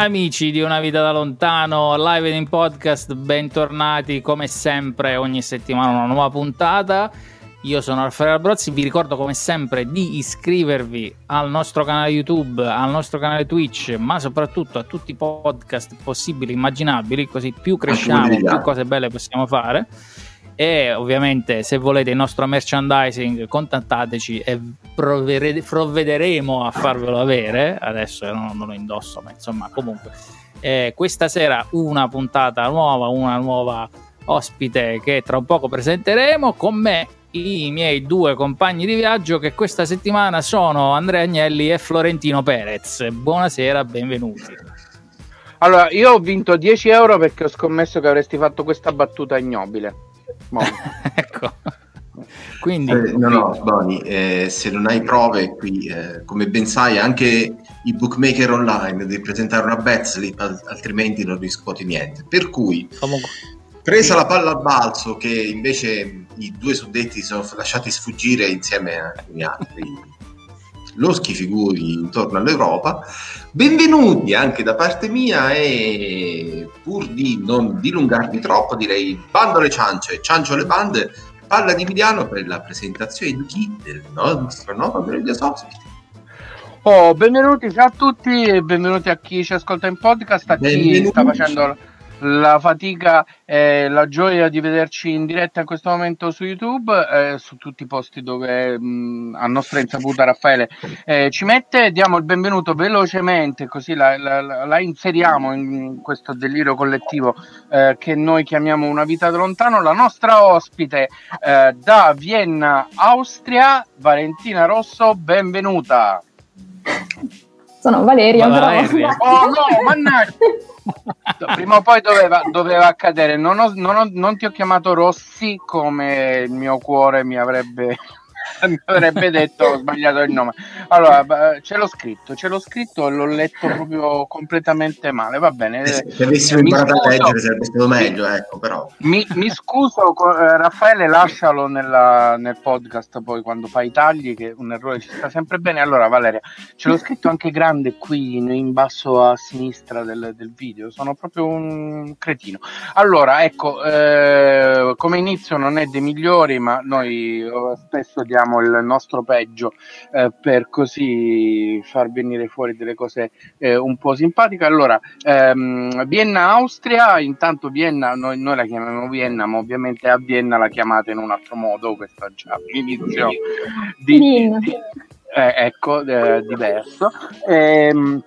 Amici di Una Vita da Lontano, live in podcast, bentornati come sempre ogni settimana una nuova puntata. Io sono Raffaele Albrozzi, vi ricordo come sempre di iscrivervi al nostro canale YouTube, al nostro canale Twitch, ma soprattutto a tutti i podcast possibili e immaginabili, così più cresciamo, più cose belle possiamo fare. E ovviamente se volete il nostro merchandising contattateci e provvederemo a farvelo avere. Adesso non, non lo indosso, ma insomma comunque. Eh, questa sera una puntata nuova, una nuova ospite che tra un poco presenteremo con me i miei due compagni di viaggio che questa settimana sono Andrea Agnelli e Florentino Perez. Buonasera, benvenuti. Allora, io ho vinto 10 euro perché ho scommesso che avresti fatto questa battuta ignobile. ecco. Quindi, eh, no, no, Boni, eh, se non hai prove qui, eh, come ben sai, anche i bookmaker online devi presentare una bet slip, altrimenti non riscuoti niente. Per cui, Comunque. presa la palla al balzo, che invece i due suddetti sono lasciati sfuggire insieme a alcuni altri loschi figuri intorno all'Europa, benvenuti anche da parte mia e pur di non dilungarmi troppo direi bando le ciance, ciancio le bande Palla di Miliano per la presentazione di chi? Del nostro nuovo grande ospite. Oh, benvenuti a tutti e benvenuti a chi ci ascolta in podcast, a benvenuti. chi sta facendo la fatica e la gioia di vederci in diretta in questo momento su YouTube, eh, su tutti i posti dove mh, a nostra insaputa Raffaele eh, ci mette. Diamo il benvenuto velocemente, così la, la, la inseriamo in questo delirio collettivo eh, che noi chiamiamo Una vita da lontano. La nostra ospite eh, da Vienna, Austria, Valentina Rosso, benvenuta. Sono Valeria. Valeria. Oh no, mannaggia! Prima o poi doveva, doveva accadere. Non, ho, non, ho, non, ti ho chiamato Rossi come il mio cuore mi avrebbe mi avrebbe detto ho sbagliato il nome. Allora, ce l'ho scritto, ce l'ho scritto e l'ho letto proprio completamente male. Va bene. Se avessimo imparato a leggere sarebbe stato meglio, ecco, però. Mi, mi scuso, eh, Raffaele, lascialo nella, nel podcast poi quando fai i tagli, che un errore ci sta sempre bene. Allora, Valeria, ce l'ho scritto anche grande qui in, in basso a sinistra del, del, video. Sono proprio un cretino. Allora, ecco, eh, come inizio non è dei migliori, ma noi eh, spesso diamo facciamo il nostro peggio eh, per così far venire fuori delle cose eh, un po' simpatiche. Allora, ehm, Vienna, Austria, intanto Vienna, noi, noi, la chiamiamo Vienna, ma ovviamente a Vienna la chiamate in un altro modo, questo è già l'inizio di, di, di eh, ecco, eh, diverso. Ehm,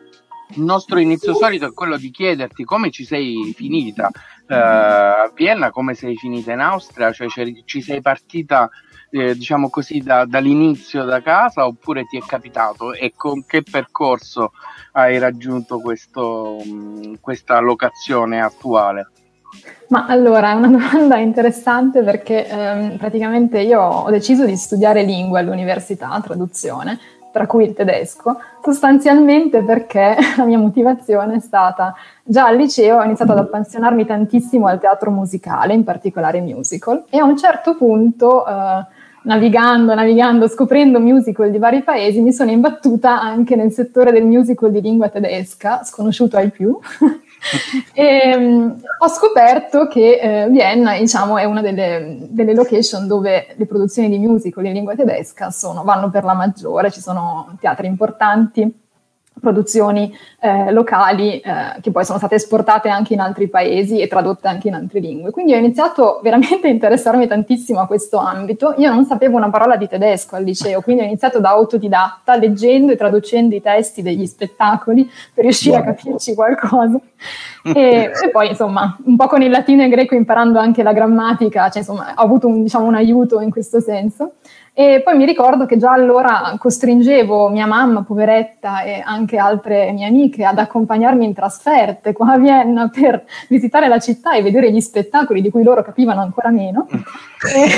il nostro inizio solito è quello di chiederti come ci sei finita uh, a Vienna, come sei finita in Austria, cioè ci sei partita eh, diciamo così, da, dall'inizio da casa oppure ti è capitato e con che percorso hai raggiunto questo, mh, questa locazione attuale? Ma allora è una domanda interessante perché ehm, praticamente io ho deciso di studiare lingue all'università, traduzione, tra cui il tedesco, sostanzialmente perché la mia motivazione è stata già al liceo ho iniziato ad appassionarmi tantissimo al teatro musicale, in particolare musical, e a un certo punto eh, navigando, navigando, scoprendo musical di vari paesi, mi sono imbattuta anche nel settore del musical di lingua tedesca, sconosciuto ai più. e, um, ho scoperto che eh, Vienna diciamo, è una delle, delle, location dove le produzioni di musical in lingua tedesca sono, vanno per la maggiore, ci sono teatri importanti produzioni eh, locali eh, che poi sono state esportate anche in altri paesi e tradotte anche in altre lingue. Quindi ho iniziato veramente a interessarmi tantissimo a questo ambito. Io non sapevo una parola di tedesco al liceo, quindi ho iniziato da autodidatta, leggendo e traducendo i testi degli spettacoli per riuscire wow. a capirci qualcosa. E, e, poi insomma, un po' con il latino e il greco imparando anche la grammatica, cioè insomma, ho avuto un, diciamo, un aiuto in questo senso. E poi mi ricordo che già allora costringevo mia mamma, poveretta, e anche altre mie amiche ad accompagnarmi in trasferte qua a Vienna per visitare la città e vedere gli spettacoli di cui loro capivano ancora meno. e...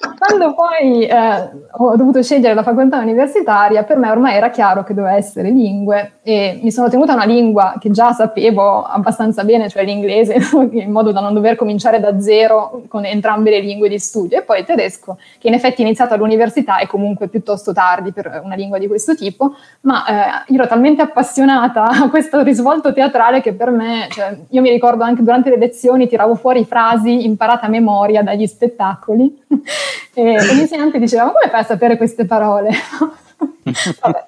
quando poi eh, ho dovuto scegliere la facoltà universitaria, per me ormai era chiaro che doveva essere lingue e mi sono tenuta una lingua che già sapevo abbastanza bene, cioè l'inglese, in modo da non dover cominciare da zero con entrambe le lingue di studio, e poi il tedesco, che in effetti è iniziato all'università e comunque piuttosto tardi per una lingua di questo tipo, ma eh, io ero talmente appassionata a questo risvolto teatrale che per me, cioè, io mi ricordo anche durante le lezioni tiravo fuori frasi imparate a memoria dagli spettacoli e, l'insegnante diceva, ma come fai a sapere queste parole? Vabbè.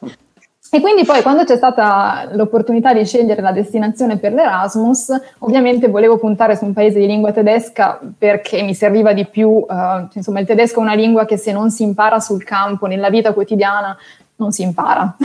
E quindi poi quando c'è stata l'opportunità di scegliere la destinazione per l'Erasmus, ovviamente volevo puntare su un paese di lingua tedesca perché mi serviva di più, uh, insomma il tedesco è una lingua che se non si impara sul campo, nella vita quotidiana, non si impara.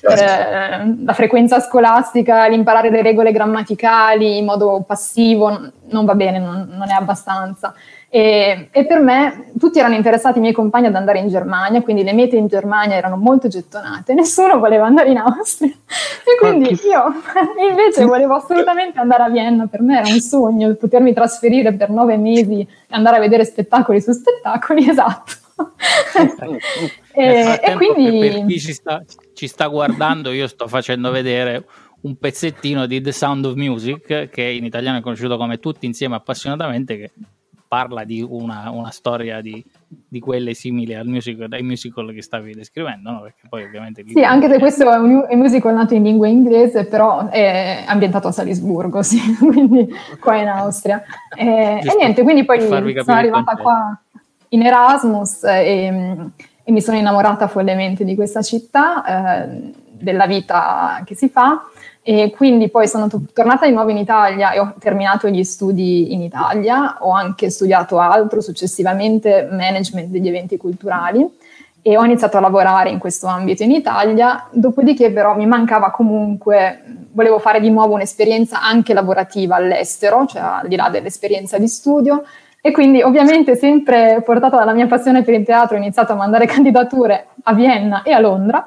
Certo. eh, la frequenza scolastica, l'imparare le regole grammaticali in modo passivo non va bene, non, non è abbastanza. E, e, per me tutti erano interessati, i miei compagni, ad andare in Germania, quindi le mete in Germania erano molto gettonate, nessuno voleva andare in Austria. E quindi io invece volevo assolutamente andare a Vienna, per me era un sogno potermi trasferire per nove mesi e andare a vedere spettacoli su spettacoli, esatto. e, e, quindi... Per chi ci sta, ci sta guardando, io sto facendo vedere un pezzettino di The Sound of Music, che in italiano è conosciuto come Tutti insieme appassionatamente, che parla di una, una storia di, di, quelle simili al musical, ai musical che stavi descrivendo, no? Perché poi ovviamente... Sì, anche se questo è un, è un, musical nato in lingua inglese, però è ambientato a Salisburgo, sì, quindi qua in Austria. E, e niente, quindi poi sono arrivata qua in Erasmus e, e, mi sono innamorata follemente di questa città, eh, della vita che si fa e quindi poi sono to- tornata di nuovo in Italia e ho terminato gli studi in Italia, ho anche studiato altro successivamente, management degli eventi culturali e ho iniziato a lavorare in questo ambito in Italia, dopodiché però mi mancava comunque, volevo fare di nuovo un'esperienza anche lavorativa all'estero, cioè al di là dell'esperienza di studio e quindi ovviamente sempre portata dalla mia passione per il teatro ho iniziato a mandare candidature a Vienna e a Londra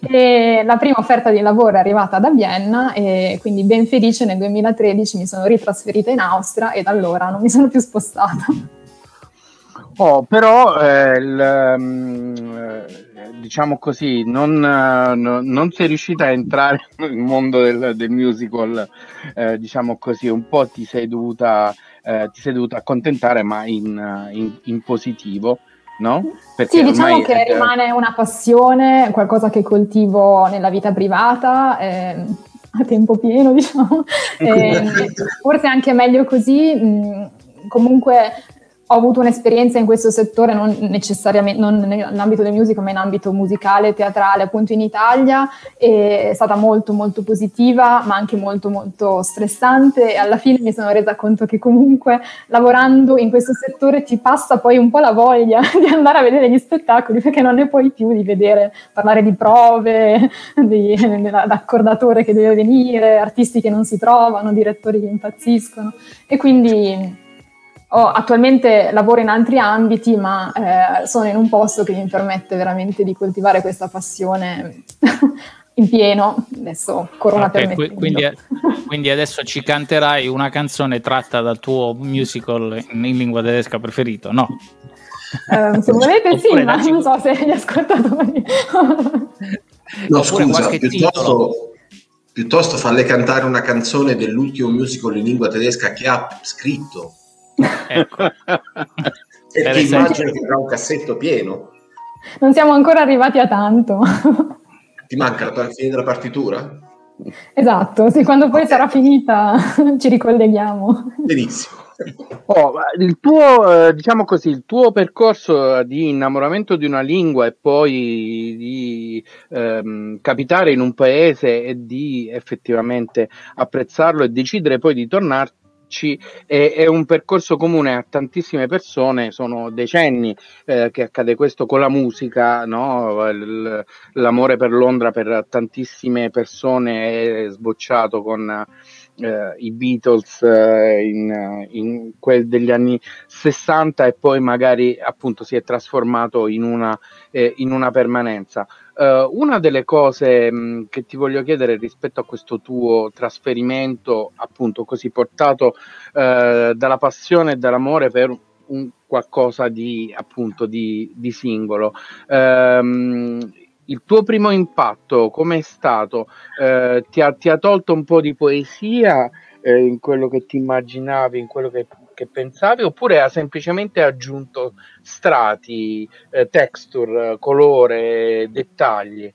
e la prima offerta di lavoro è arrivata da Vienna e quindi ben felice nel 2013 mi sono ritrasferita in Austria e da allora non mi sono più spostata. Oh, però eh, il, um, diciamo così, non, uh, non, sei riuscita a entrare nel mondo del, del musical, eh, diciamo così, un po' ti sei dovuta, eh, ti sei dovuta accontentare, ma in, in, in positivo no? Sì, diciamo che è... rimane una passione, qualcosa che coltivo nella vita privata. Eh, a tempo pieno, diciamo. Eh, forse anche meglio così. Mh, comunque ho avuto un'esperienza in questo settore non necessariamente non nell'ambito del music ma in ambito musicale, teatrale appunto in Italia è stata molto molto positiva ma anche molto molto stressante e alla fine mi sono resa conto che comunque lavorando in questo settore ti passa poi un po' la voglia di andare a vedere gli spettacoli perché non ne puoi più di vedere, parlare di prove, di, dell'accordatore che deve venire, artisti che non si trovano, direttori che impazziscono. E quindi Oh, attualmente lavoro in altri ambiti, ma eh, sono in un posto che mi permette veramente di coltivare questa passione in pieno. Adesso Corona okay, permettendo. Quindi, quindi, adesso ci canterai una canzone tratta dal tuo musical in, in lingua tedesca preferito, no? Eh, se volete sì, ma non so se gli ascoltatori... no, scusa, piuttosto, piuttosto falle cantare una canzone dell'ultimo musical in lingua tedesca che ha scritto Ecco. e ti immagino che avrà un cassetto pieno. Non siamo ancora arrivati a tanto. ti manca la fine della partitura? Esatto, sì, quando poi sarà finita ci ricolleghiamo. Benissimo. Oh, il tuo, eh, diciamo così, il tuo percorso di innamoramento di una lingua e poi di ehm, capitare in un paese e di effettivamente apprezzarlo e decidere poi di tornarci Ricci è, è, un percorso comune a tantissime persone, sono decenni eh, che accade questo con la musica, no? L- l'amore per Londra per tantissime persone è sbocciato con eh, i Beatles eh, in, in quel degli anni 60 e poi magari appunto si è trasformato in una, eh, in una permanenza. Uh, una delle cose mh, che ti voglio chiedere rispetto a questo tuo trasferimento, appunto così portato uh, dalla passione e dall'amore per un qualcosa di appunto di, di singolo. Ehm, il tuo primo impatto come è stato? Eh, ti, ha, ti, ha, tolto un po' di poesia eh, in quello che ti immaginavi, in quello che, che, pensavi, oppure ha semplicemente aggiunto strati, eh, texture, colore, dettagli?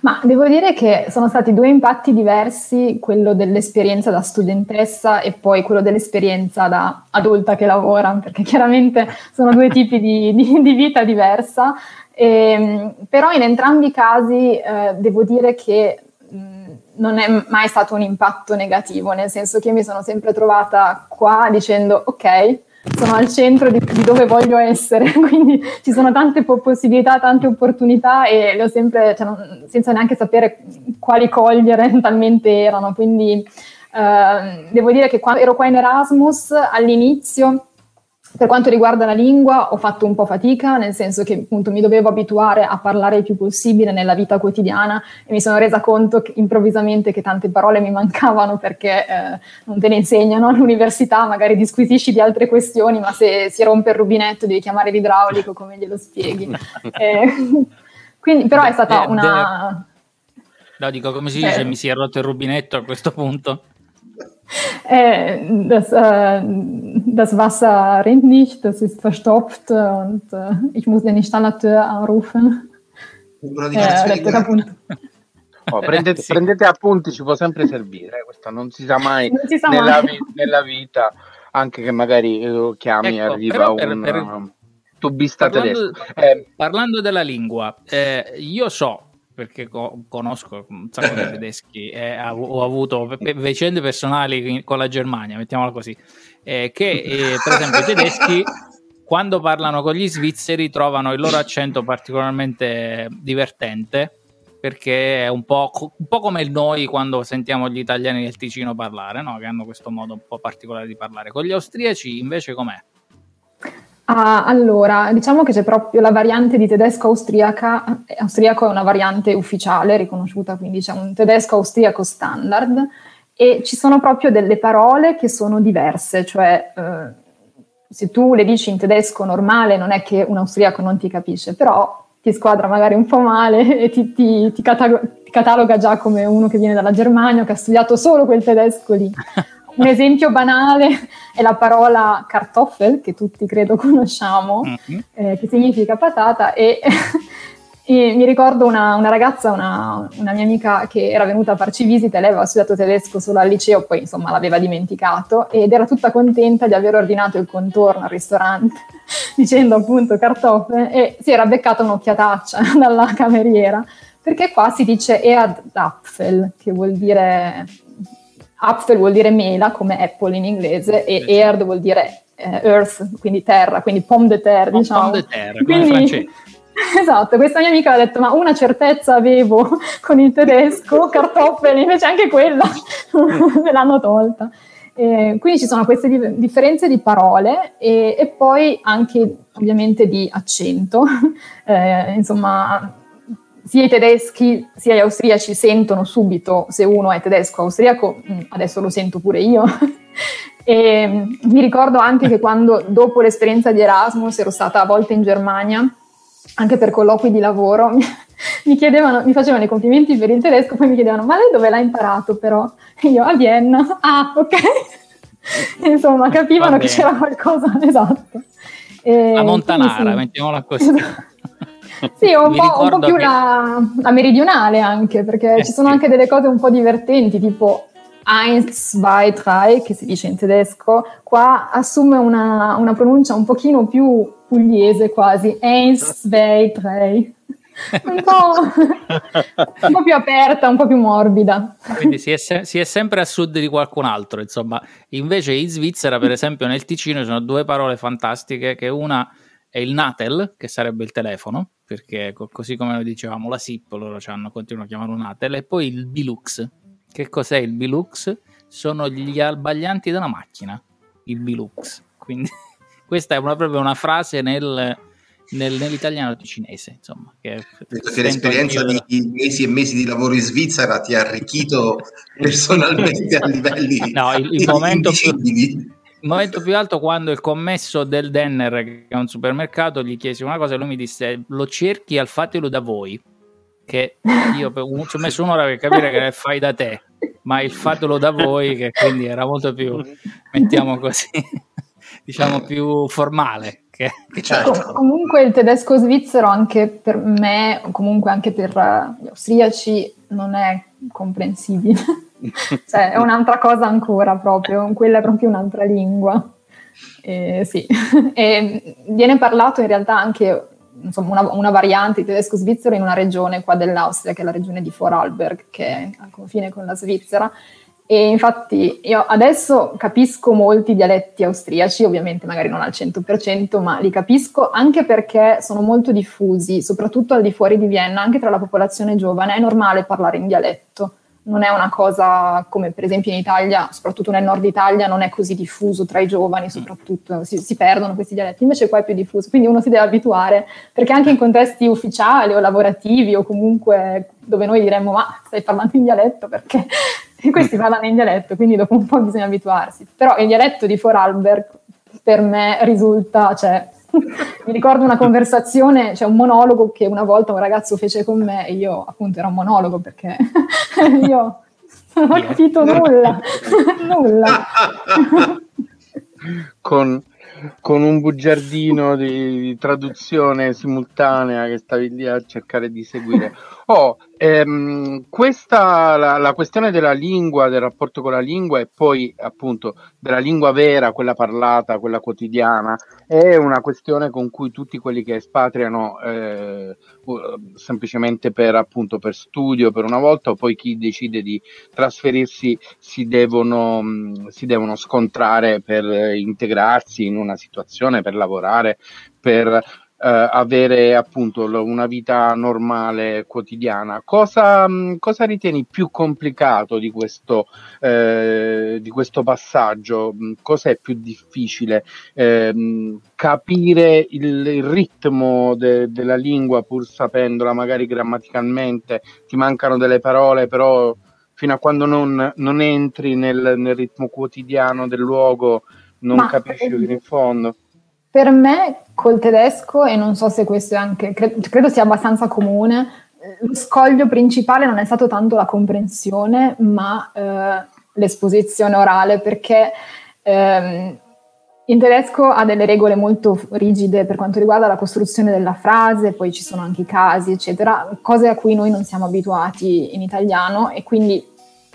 Ma devo dire che sono stati due impatti diversi, quello dell'esperienza da studentessa e poi quello dell'esperienza da adulta che lavora, perché chiaramente sono due tipi di, di, di vita diversa. E, ehm, però in entrambi i casi eh, devo dire che non è mai stato un impatto negativo, nel senso che mi sono sempre trovata qua dicendo ok, sono al centro di, di, dove voglio essere, quindi ci sono tante possibilità, tante opportunità e le ho sempre, cioè non, senza neanche sapere quali cogliere, talmente erano. Quindi eh, devo dire che quando ero qua in Erasmus all'inizio per quanto riguarda la lingua ho fatto un po' fatica, nel senso che appunto mi dovevo abituare a parlare il più possibile nella vita quotidiana e mi sono resa conto che, improvvisamente che tante parole mi mancavano perché eh, non te ne insegnano all'università, magari disquisisci di altre questioni, ma se si rompe il rubinetto devi chiamare l'idraulico, come glielo spieghi. eh, quindi, però è stata una... No, dico come si dice, eh, mi si è rotto il rubinetto a questo punto. Äh, das, äh, das Wasser rinnt nicht, das ist verstopft und äh, ich muss den Installateur anrufen. Eh, oh, prendete, prendete, appunti, ci può sempre servire, eh, questo non si sa mai, si sa nella, mai. Vi, nella, vita, anche che magari lo chiami ecco, arriva per, un per, tubista parlando, tedesco. Eh, parlando della lingua, eh, io so perché co- conosco un sacco di tedeschi e ho avuto vicende personali con la Germania, mettiamola così, eh, che eh, per esempio i tedeschi quando parlano con gli svizzeri trovano il loro accento particolarmente divertente perché è un po', un po', come noi quando sentiamo gli italiani del Ticino parlare, no? che hanno questo modo un po' particolare di parlare. Con gli austriaci invece com'è? Ah, allora, diciamo che c'è proprio la variante di tedesco austriaca, austriaco è una variante ufficiale riconosciuta, quindi c'è un tedesco austriaco standard e ci sono proprio delle parole che sono diverse, cioè eh, se tu le dici in tedesco normale non è che un austriaco non ti capisce, però ti squadra magari un po' male e ti, ti, ti cataloga già come uno che viene dalla Germania, che ha studiato solo quel tedesco lì. Un esempio banale è la parola kartoffel, che tutti credo conosciamo, mm-hmm. eh, che significa patata, e, e mi ricordo una, una ragazza, una, una, mia amica che era venuta a farci visita, lei aveva studiato tedesco solo al liceo, poi insomma l'aveva dimenticato, ed era tutta contenta di aver ordinato il contorno al ristorante, dicendo appunto kartoffel, e si era beccata un'occhiataccia dalla cameriera, perché qua si dice Erdapfel, che vuol dire Apfel vuol dire mela, come apple in inglese, e sì. Erd vuol dire eh, earth, quindi terra, quindi pomme de terre, diciamo. Pomme de terre, quindi, Esatto, questa mia amica ha detto, ma una certezza avevo con il tedesco, cartoffeli, invece anche quella me l'hanno tolta. E quindi ci sono queste di- differenze di parole e, e, poi anche ovviamente di accento. Eh, insomma, sia i tedeschi sia gli austriaci sentono subito se uno è tedesco o austriaco, mm, adesso lo sento pure io. e mm, mi ricordo anche che quando dopo l'esperienza di Erasmus ero stata a volte in Germania, anche per colloqui di lavoro, mi, chiedevano, mi facevano i complimenti per il tedesco, poi mi chiedevano ma lei dove l'ha imparato però? E io a Vienna, ah ok. Insomma, capivano che c'era qualcosa, esatto. E, la Montanara, sì. mettiamola così. Esatto. Sì, un, po', un po', più che... la, la, meridionale anche, perché eh, ci sono sì. anche delle cose un po' divertenti, tipo eins, zwei, drei, che si dice in tedesco, qua assume una, una pronuncia un pochino più pugliese quasi, eins, zwei, drei. Un po', un po', più aperta, un po' più morbida. Quindi si è, se- si è, sempre a sud di qualcun altro, insomma. Invece in Svizzera, per esempio, nel Ticino ci sono due parole fantastiche, che una è il Natel, che sarebbe il telefono, perché così come lo dicevamo la SIP, loro hanno, continuano a chiamare un Natel, e poi il Bilux. Che cos'è il Bilux? Sono gli albaglianti della macchina, il Bilux. Quindi questa è una, proprio una frase nel, nel, nell'italiano cinese, insomma. Che, che l'esperienza di mesi e mesi di lavoro in Svizzera ti ha arricchito personalmente a livelli no, il, il momento più il momento più alto quando il commesso del Denner, che è un supermercato, gli chiesi una cosa e lui mi disse lo cerchi al fatelo da voi. Che io ci ho messo un'ora per capire che fai da te, ma il fatelo da voi, che quindi era molto più, mettiamo così, diciamo più formale. Che, che certo. Comunque il tedesco svizzero anche per me, comunque anche per gli austriaci, non è comprensibile. cioè, è un'altra cosa ancora proprio, quella è proprio un'altra lingua. Eh, sì, e viene parlato in realtà anche insomma, una, una, variante di tedesco svizzero in una regione qua dell'Austria, che è la regione di Vorarlberg, che è al confine con la Svizzera. E infatti io adesso capisco molti dialetti austriaci, ovviamente magari non al 100%, ma li capisco anche perché sono molto diffusi, soprattutto al di fuori di Vienna, anche tra la popolazione giovane. È normale parlare in dialetto. Non è una cosa come per esempio in Italia, soprattutto nel nord Italia, non è così diffuso tra i giovani, soprattutto si, si, perdono questi dialetti, invece qua è più diffuso, quindi uno si deve abituare, perché anche in contesti ufficiali o lavorativi o comunque dove noi diremmo ma stai parlando in dialetto perché questi parlano in dialetto, quindi dopo un po' bisogna abituarsi. Però il dialetto di Vorarlberg per me risulta, cioè, mi ricordo una conversazione, cioè un monologo che una volta un ragazzo fece con me e io appunto era un monologo perché io non ho capito nulla, nulla. con, con, un bugiardino di, di traduzione simultanea che stavi lì a cercare di seguire. Oh, ehm, questa, la, la, questione della lingua, del rapporto con la lingua e poi appunto della lingua vera, quella parlata, quella quotidiana, è una questione con cui tutti quelli che espatriano eh, semplicemente per appunto per studio per una volta o poi chi decide di trasferirsi si devono, si devono scontrare per integrarsi in una situazione, per lavorare, per eh, avere appunto una vita normale quotidiana. Cosa, mh, cosa ritieni più complicato di questo, eh, di questo passaggio? Cos'è più difficile? Eh, capire il, il ritmo de, della lingua pur sapendola magari grammaticalmente, ti mancano delle parole, però fino a quando non, non entri nel, nel, ritmo quotidiano del luogo non Ma, capisci fino in fondo. Per me col tedesco, e non so se questo è anche, credo, credo sia abbastanza comune, lo scoglio principale non è stato tanto la comprensione, ma eh, l'esposizione orale, perché ehm, in tedesco ha delle regole molto rigide per quanto riguarda la costruzione della frase, poi ci sono anche i casi, eccetera, cose a cui noi non siamo abituati in italiano e quindi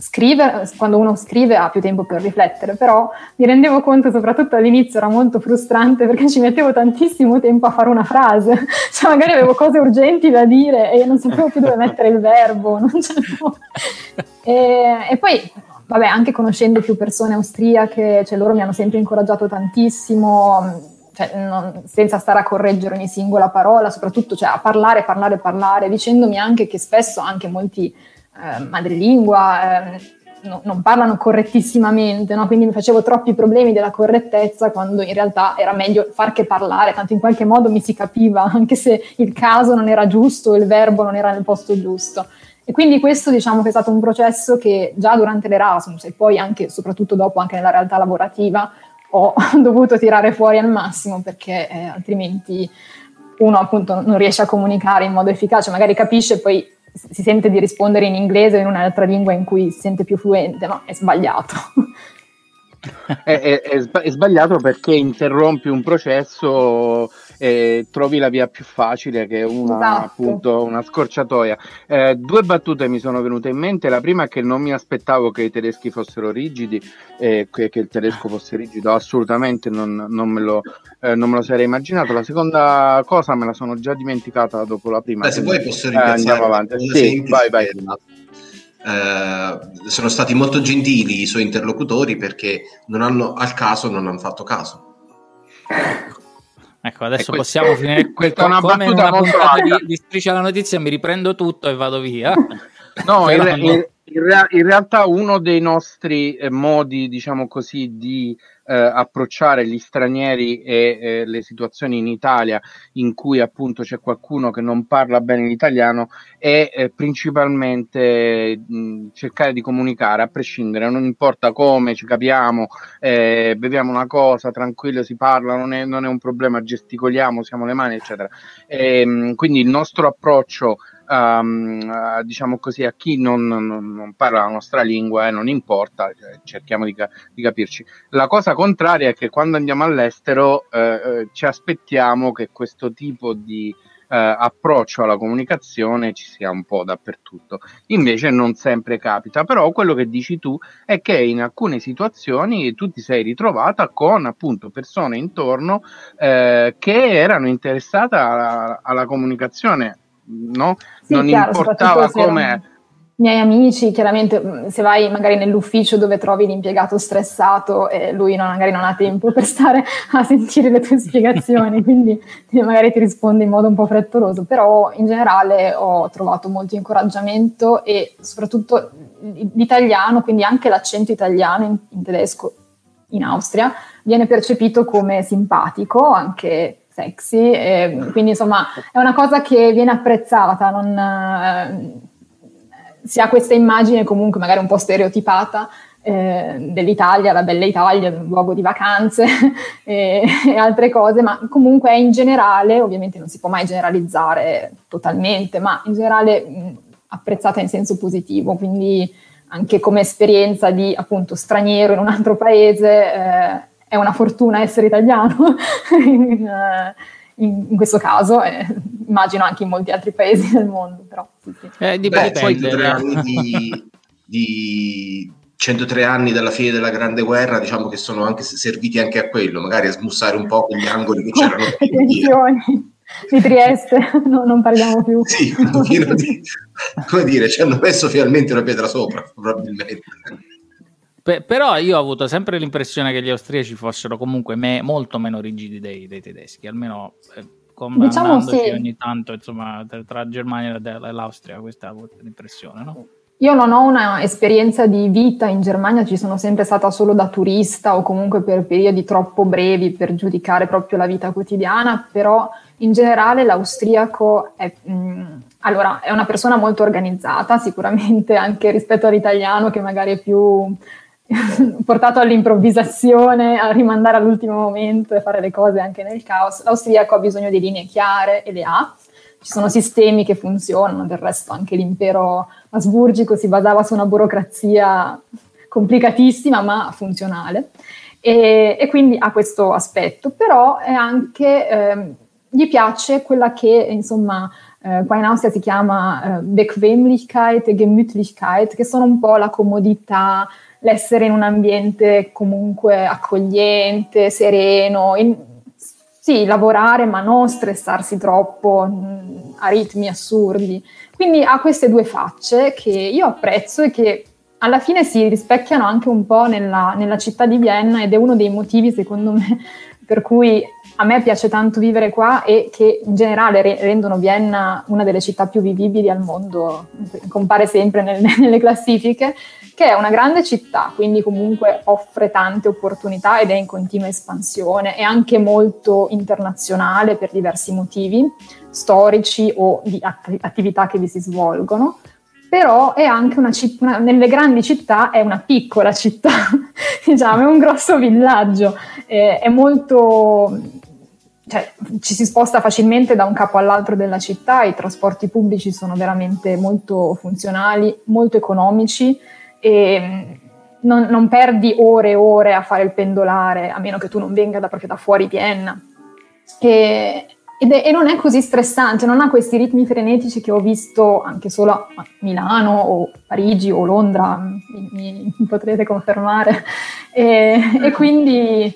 scrivere, quando uno scrive ha più tempo per riflettere, però mi rendevo conto soprattutto all'inizio era molto frustrante perché ci mettevo tantissimo tempo a fare una frase, cioè magari avevo cose urgenti da dire e non sapevo più dove mettere il verbo, e, e, poi vabbè anche conoscendo più persone austriache, cioè loro mi hanno sempre incoraggiato tantissimo, cioè, non, senza stare a correggere ogni singola parola, soprattutto cioè, a parlare, parlare, parlare, dicendomi anche che spesso anche molti eh, madrelingua, eh, no, non parlano correttissimamente, no? quindi mi facevo troppi problemi della correttezza quando in realtà era meglio far che parlare, tanto in qualche modo mi si capiva, anche se il caso non era giusto, il verbo non era nel posto giusto. E quindi questo diciamo che è stato un processo che già durante l'Erasmus e poi anche, soprattutto dopo, anche nella realtà lavorativa, ho dovuto tirare fuori al massimo perché eh, altrimenti uno appunto non riesce a comunicare in modo efficace, magari capisce poi si sente di rispondere in inglese o in un'altra lingua in cui si sente più fluente, no? È sbagliato. è, è, è, sbagliato perché interrompi un processo e trovi la via più facile che è una, esatto. appunto, una scorciatoia. Eh, due battute mi sono venute in mente. La prima è che non mi aspettavo che i tedeschi fossero rigidi e che, che il tedesco fosse rigido, assolutamente non, non, me lo, eh, non, me lo, sarei immaginato. La seconda cosa me la sono già dimenticata dopo la prima. Beh, se vuoi posso ringraziare. Eh, andiamo avanti. Sì, vai, vai. Eh, sono stati molto gentili i suoi interlocutori perché non hanno al caso non hanno fatto caso. Ecco, adesso possiamo finire questa una come una puntata di, di Striscia la notizia, mi riprendo tutto e vado via. No, in, in, in, realtà uno dei nostri eh, modi, diciamo così, di eh, approcciare gli stranieri e eh, le situazioni in Italia in cui appunto c'è qualcuno che non parla bene l'italiano è eh, principalmente mh, cercare di comunicare a prescindere, non importa come, ci capiamo, eh, beviamo una cosa, tranquillo, si parla, non è, non è un problema, gesticoliamo, siamo le mani, eccetera. E, mh, quindi il nostro approccio um, diciamo così, a chi non, non, non, parla la nostra lingua e eh, non importa, cioè, cerchiamo di, di, capirci. La cosa contraria è che quando andiamo all'estero eh, eh ci aspettiamo che questo tipo di eh, approccio alla comunicazione ci sia un po' dappertutto. Invece non sempre capita, però quello che dici tu è che in alcune situazioni tu ti sei ritrovata con appunto persone intorno eh, che erano interessate alla, alla comunicazione no? Sì, non chiaro, importava come miei amici, chiaramente mm, se vai magari nell'ufficio dove trovi l'impiegato stressato e lui non, magari non ha tempo per stare a sentire le tue spiegazioni, quindi magari ti risponde in modo un po' frettoloso, però in generale ho trovato molto incoraggiamento e soprattutto l'italiano, quindi anche l'accento italiano in, in tedesco in Austria viene percepito come simpatico, anche sexy, e quindi insomma è una cosa che viene apprezzata, non, eh, si ha questa immagine comunque magari un po' stereotipata eh, dell'Italia, la bella Italia, un luogo di vacanze e, e, altre cose, ma comunque è in generale, ovviamente non si può mai generalizzare totalmente, ma in generale mh, apprezzata in senso positivo, quindi anche come esperienza di appunto straniero in un altro paese. Eh, è una fortuna essere italiano in, eh, in, in, questo caso, e immagino anche in molti altri paesi del mondo. Però, sì, sì. Eh, Beh, 103 anni di, di 103 anni dalla fine della Grande Guerra, diciamo che sono anche serviti anche a quello, magari a smussare un po' quegli angoli che c'erano. Tensioni di Trieste, no, non parliamo più. Sì, un pochino di, come dire, ci hanno messo finalmente una pietra sopra, probabilmente. Pe- però io ho avuto sempre l'impressione che gli austriaci fossero comunque me- molto meno rigidi dei, dei tedeschi, almeno eh, diciamo sì. ogni tanto insomma, tra, tra Germania e l'Austria, questa è l'impressione, no? Io non ho una esperienza di vita in Germania, ci sono sempre stata solo da turista o comunque per periodi troppo brevi per giudicare proprio la vita quotidiana, però in generale l'austriaco è, mh, mm, allora, è una persona molto organizzata, sicuramente anche rispetto all'italiano che magari è più portato all'improvvisazione, a rimandare all'ultimo momento e fare le cose anche nel caos. L'austriaco ha bisogno di linee chiare e le ha. Ci sono sistemi che funzionano, del resto anche l'impero asburgico si basava su una burocrazia complicatissima ma funzionale. E, e quindi ha questo aspetto, però è anche, eh, gli piace quella che insomma eh, qua in Austria si chiama eh, Bequemlichkeit e Gemütlichkeit, che sono un po' la comodità, l'essere in un ambiente comunque accogliente, sereno, in, sì, lavorare ma non stressarsi troppo mh, a ritmi assurdi. Quindi ha queste due facce che io apprezzo e che alla fine si rispecchiano anche un po' nella, nella città di Vienna ed è uno dei motivi, secondo me, per cui a me piace tanto vivere qua e che in generale re- rendono Vienna una delle città più vivibili al mondo, compare sempre nel, nelle classifiche, che è una grande città, quindi comunque offre tante opportunità ed è in continua espansione, è anche molto internazionale per diversi motivi storici o di att- attività che vi si svolgono però è anche una città, nelle grandi città è una piccola città, diciamo, è un grosso villaggio, eh, è molto, cioè, ci si sposta facilmente da un capo all'altro della città, i trasporti pubblici sono veramente molto funzionali, molto economici e non, non perdi ore e ore a fare il pendolare, a meno che tu non venga da, proprio da fuori Vienna. E, è, e non è così stressante, non ha questi ritmi frenetici che ho visto anche solo a Milano o Parigi o Londra, mi, mi, mi potrete confermare. E, e, quindi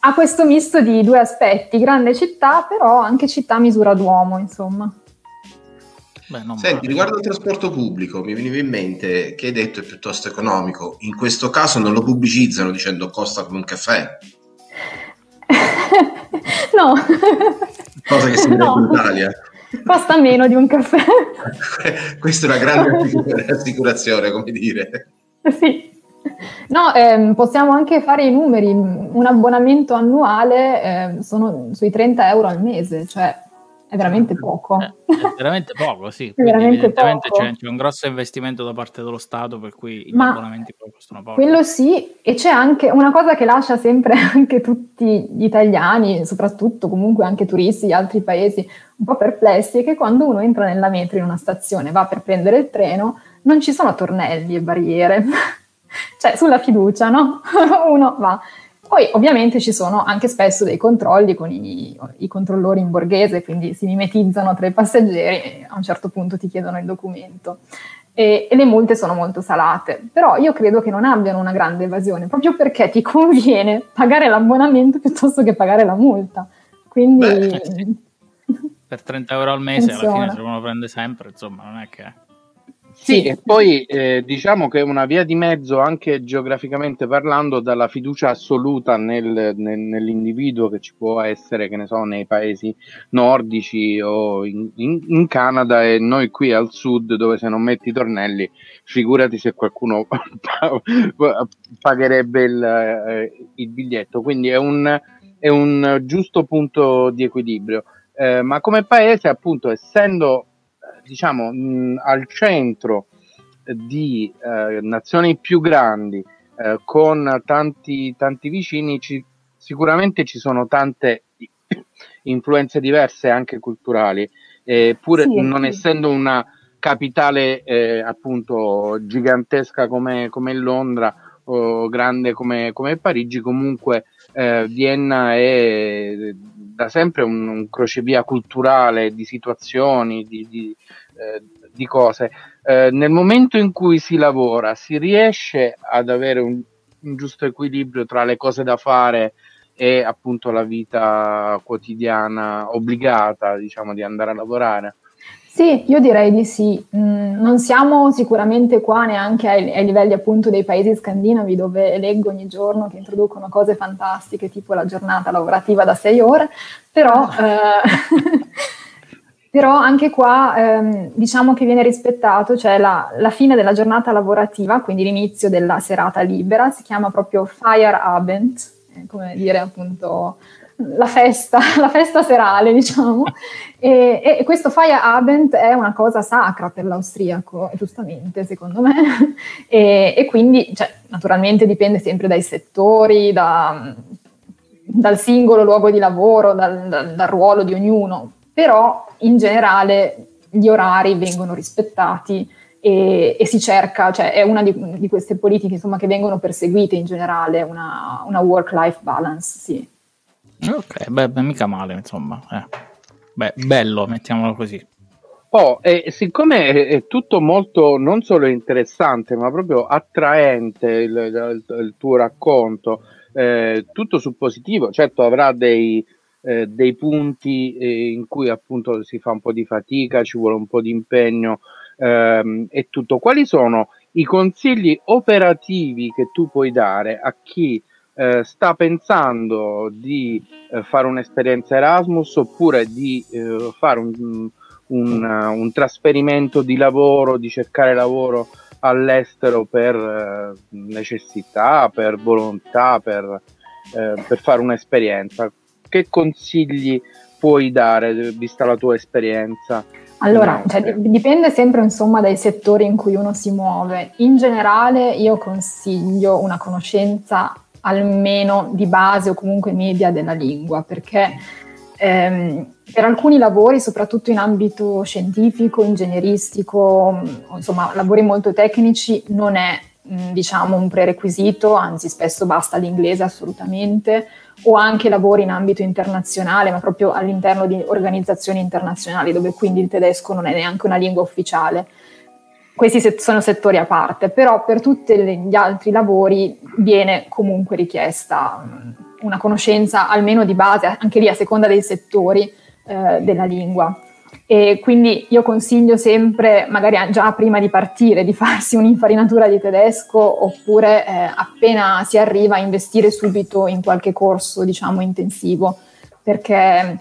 ha questo misto di due aspetti, grande città, però anche città a misura d'uomo, insomma. Beh, Senti, riguardo al trasporto pubblico, mi veniva in mente che hai detto è piuttosto economico. In questo caso non lo pubblicizzano dicendo costa come un caffè. no. Cosa che si vede no. in Italia. costa meno di un caffè. Questa è una grande assicurazione, come dire. Sì. No, ehm, possiamo anche fare i numeri. Un abbonamento annuale eh, sono sui 30 euro al mese, cioè è veramente poco. Eh, è veramente poco, sì. veramente evidentemente poco. C'è, c'è, un grosso investimento da parte dello Stato, per cui i abbonamenti costano poco. Quello sì, e c'è anche una cosa che lascia sempre anche tutti gli italiani, soprattutto comunque anche turisti di altri paesi, un po' perplessi, è che quando uno entra nella metro in una stazione, va per prendere il treno, non ci sono tornelli e barriere. cioè, sulla fiducia, no? uno va poi ovviamente ci sono anche spesso dei controlli con i, i, controllori in borghese, quindi si mimetizzano tra i passeggeri e a un certo punto ti chiedono il documento. E, e, le multe sono molto salate, però io credo che non abbiano una grande evasione, proprio perché ti conviene pagare l'abbonamento piuttosto che pagare la multa. Quindi... Beh, sì. Per 30 euro al mese Funziona. alla fine se uno prende sempre, insomma, non è che... Sì, e poi eh, diciamo che è una via di mezzo anche geograficamente parlando dalla fiducia assoluta nel, nel, nell'individuo che ci può essere, che ne so, nei paesi nordici o in, in, in, Canada e noi qui al sud dove se non metti i tornelli, figurati se qualcuno pagherebbe il, eh, il, biglietto. Quindi è un, è un giusto punto di equilibrio. Eh, ma come paese, appunto, essendo diciamo, mh, al centro di eh, nazioni più grandi eh, con tanti, tanti vicini, ci, sicuramente ci sono tante influenze diverse anche culturali, pur sì, non sì. essendo una capitale eh, appunto gigantesca come, come Londra o grande come, come Parigi, comunque eh, Vienna è da sempre un, un crocevia culturale di situazioni, di, di, eh, di cose. Eh, nel momento in cui si lavora, si riesce ad avere un, un giusto equilibrio tra le cose da fare e appunto la vita quotidiana obbligata, diciamo, di andare a lavorare. Sì, io direi di sì. Mm, non siamo sicuramente qua neanche ai, ai, livelli appunto dei paesi scandinavi dove leggo ogni giorno che introducono cose fantastiche tipo la giornata lavorativa da sei ore, però, eh, però anche qua ehm, diciamo che viene rispettato, cioè la, la, fine della giornata lavorativa, quindi l'inizio della serata libera, si chiama proprio Feierabend, eh, come dire appunto la festa, la festa serale, diciamo. e, e, questo Feierabend è una cosa sacra per l'austriaco, giustamente, secondo me. e, e, quindi, cioè, naturalmente, dipende sempre dai settori, da, dal singolo luogo di lavoro, dal, dal, dal ruolo di ognuno, però in generale gli orari vengono rispettati e, e, si cerca, cioè è una di, di queste politiche insomma, che vengono perseguite in generale, una, una work-life balance, sì. Ok, beh, beh mica male, insomma. Eh. Beh, bello, mettiamolo così. Oh, e siccome è, tutto molto non solo interessante, ma proprio attraente il, il, il tuo racconto, eh, tutto sul positivo, certo avrà dei, eh, dei punti eh, in cui appunto si fa un po' di fatica, ci vuole un po' di impegno ehm, e tutto. Quali sono i consigli operativi che tu puoi dare a chi eh, sta pensando di eh, fare un'esperienza Erasmus oppure di eh, fare un, un, un, trasferimento di lavoro, di cercare lavoro all'estero per eh, necessità, per volontà, per, eh, per fare un'esperienza. Che consigli puoi dare, vista la tua esperienza? Allora, cioè, dipende sempre insomma dai settori in cui uno si muove. In generale io consiglio una conoscenza almeno di base o comunque media della lingua, perché ehm, per alcuni lavori, soprattutto in ambito scientifico, ingegneristico, insomma lavori molto tecnici, non è diciamo un prerequisito, anzi spesso basta l'inglese assolutamente, o anche lavori in ambito internazionale, ma proprio all'interno di organizzazioni internazionali, dove quindi il tedesco non è neanche una lingua ufficiale questi set- sono settori a parte, però per tutti gli altri lavori viene comunque richiesta mm, una conoscenza almeno di base, anche lì a seconda dei settori eh, della lingua. E quindi io consiglio sempre, magari già prima di partire, di farsi un'infarinatura di tedesco oppure eh, appena si arriva a investire subito in qualche corso, diciamo, intensivo, perché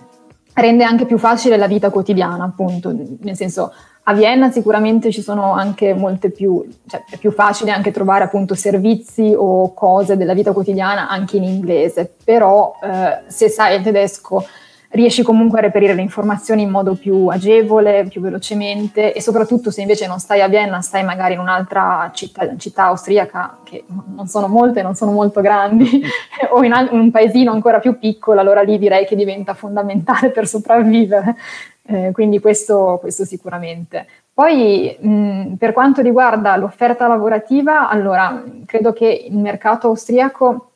rende anche più facile la vita quotidiana, appunto, nel senso a Vienna sicuramente ci sono anche molte più, cioè è più facile anche trovare appunto servizi o cose della vita quotidiana anche in inglese, però eh, se sai il tedesco riesci comunque a reperire le informazioni in modo più agevole, più velocemente e soprattutto se invece non stai a Vienna, stai magari in un'altra città, città austriaca, che non sono molte, non sono molto grandi, o in, un paesino ancora più piccolo, allora lì direi che diventa fondamentale per sopravvivere. Eh, quindi questo, questo, sicuramente. Poi mh, per quanto riguarda l'offerta lavorativa, allora credo che il mercato austriaco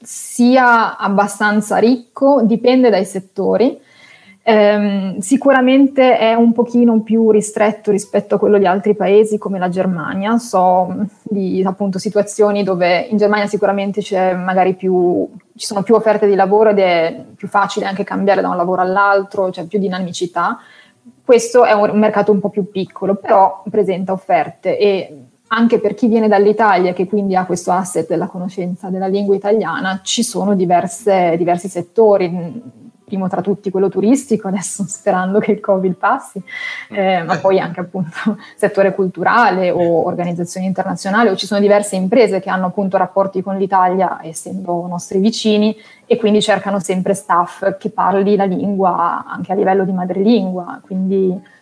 sia abbastanza ricco, dipende dai settori. Eh, sicuramente è un pochino più ristretto rispetto a quello di altri paesi come la Germania. So di appunto situazioni dove in Germania sicuramente più, ci sono più offerte di lavoro ed è più facile anche cambiare da un lavoro all'altro, c'è più dinamicità. Questo è un mercato un po' più piccolo, però presenta offerte e anche per chi viene dall'Italia, che quindi ha questo asset della conoscenza della lingua italiana, ci sono diverse, diversi settori, primo tra tutti quello turistico, adesso sperando che il Covid passi, eh, ma poi anche appunto settore culturale o organizzazioni internazionali, o ci sono diverse imprese che hanno appunto rapporti con l'Italia, essendo nostri vicini, e quindi cercano sempre staff che parli la lingua anche a livello di madrelingua, quindi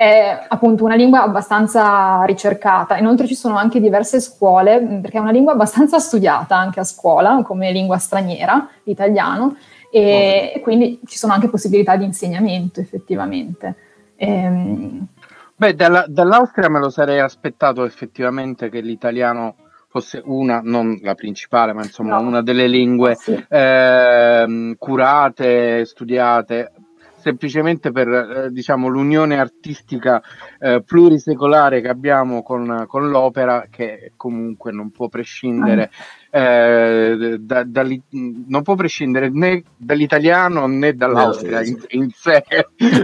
è appunto una lingua abbastanza ricercata. Inoltre ci sono anche diverse scuole, mm, perché è una lingua abbastanza studiata anche a scuola come lingua straniera, l'italiano, e, e quindi ci sono anche possibilità di insegnamento effettivamente. Ehm... Beh, dalla, dall'Austria me lo sarei aspettato effettivamente che l'italiano fosse una, non la principale, ma insomma no. una delle lingue sì. eh, curate, studiate semplicemente per eh, diciamo, l'unione artistica eh, plurisecolare che abbiamo con, con, l'opera che comunque non può prescindere eh, da, da, non può prescindere né dall'italiano né dall'Austria in, in sé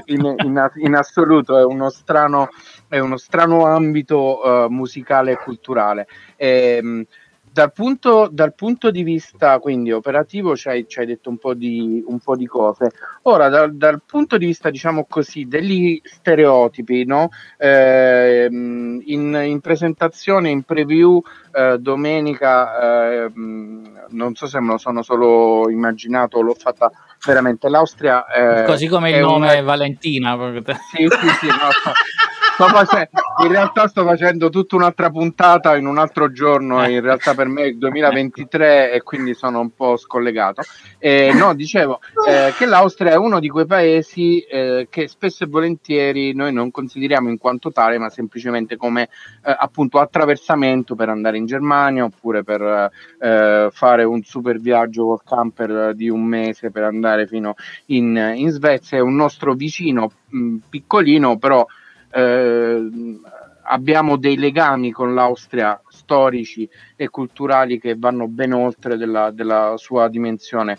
in, in, in, assoluto. È uno strano, è uno strano ambito uh, musicale e culturale. E, ehm, dal punto, dal punto, di vista quindi operativo ci hai, ci hai detto un po, di, un po' di, cose. Ora, dal, dal, punto di vista, diciamo così, degli stereotipi, no? eh, in, in, presentazione, in preview, eh, domenica, eh, non so se me lo sono solo immaginato, l'ho fatta veramente. L'Austria... Eh, Così come il nome una... Valentina. Sì, sì, sì. No, facendo, in realtà sto facendo tutta un'altra puntata in un altro giorno, in realtà per me è il 2023 e quindi sono un po' scollegato. Eh, no, dicevo eh, che l'Austria è uno di quei paesi eh, che spesso e volentieri noi non consideriamo in quanto tale, ma semplicemente come eh, appunto attraversamento per andare in Germania oppure per eh, fare un super viaggio col camper di un mese per andare fino in, in Svezia. È un nostro vicino mh, piccolino, però eh, abbiamo dei legami con l'Austria storici e culturali che vanno ben oltre della, della sua dimensione.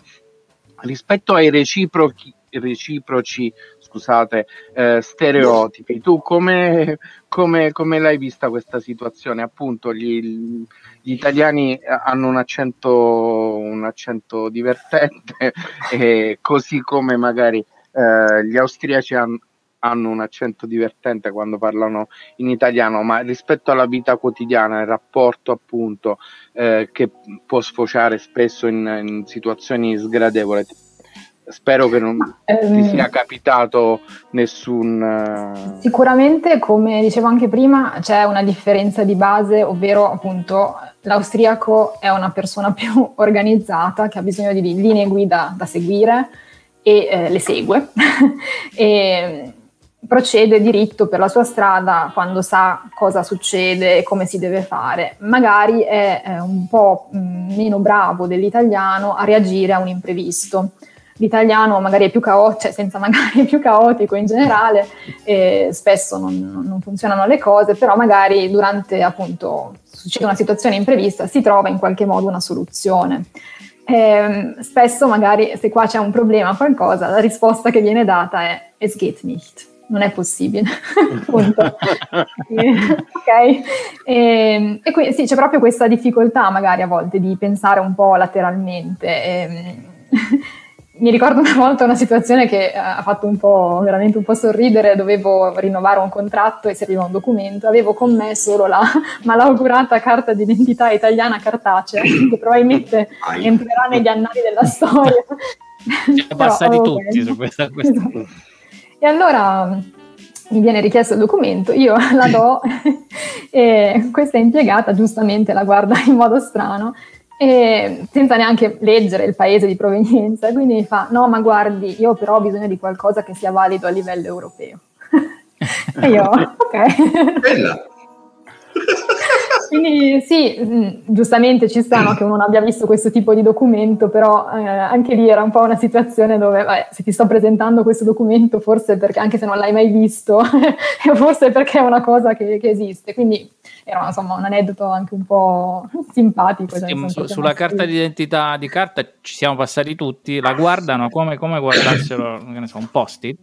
Rispetto ai reciproci, reciproci scusate, eh, stereotipi, tu come, come, come, l'hai vista questa situazione? Appunto, gli, gli italiani hanno un accento, un accento divertente, così come magari eh, gli austriaci hanno, hanno un accento divertente quando parlano in italiano, ma rispetto alla vita quotidiana, il rapporto appunto eh, che può sfociare spesso in, in situazioni sgradevoli. Spero che non um, ti sia capitato nessun. Uh... Sicuramente, come dicevo anche prima, c'è una differenza di base, ovvero appunto l'austriaco è una persona più organizzata che ha bisogno di linee guida da seguire e eh, le segue. e procede diritto per la sua strada quando sa cosa succede e come si deve fare. Magari è, è un po' mm, meno bravo dell'italiano a reagire a un imprevisto. L'italiano magari è più caotico, cioè senza magari è più caotico in generale, e spesso non, non funzionano le cose, però magari durante appunto succede una situazione imprevista si trova in qualche modo una soluzione. Eh, spesso magari se qua c'è un problema, qualcosa, la risposta che viene data è es geht nicht non è possibile. Punto. ok? E, ehm, e quindi sì, c'è proprio questa difficoltà magari a volte di pensare un po' lateralmente. E, ehm, mi ricordo una volta una situazione che eh, ha fatto un po', veramente un po' sorridere, dovevo rinnovare un contratto e serviva un documento, avevo con me solo la malaugurata carta d'identità italiana cartacea, che probabilmente entrerà negli annali della storia. Siamo passati tutti su questa, questa. Esatto. E allora mi viene richiesto il documento, io la do e questa impiegata giustamente la guarda in modo strano e senza neanche leggere il paese di provenienza, quindi mi fa no ma guardi io però ho bisogno di qualcosa che sia valido a livello europeo. e io ok. Bella. Quindi sì, mm, giustamente ci sta no, che uno non abbia visto questo tipo di documento, però eh, anche lì era un po' una situazione dove vabbè, se ti sto presentando questo documento, forse perché anche se non l'hai mai visto, forse perché è una cosa che, che esiste. Quindi era insomma un aneddoto anche un po' simpatico. Cioè, sì, su, sulla carta d'identità di carta ci siamo passati tutti, la guardano come, come guardassero so, un post-it,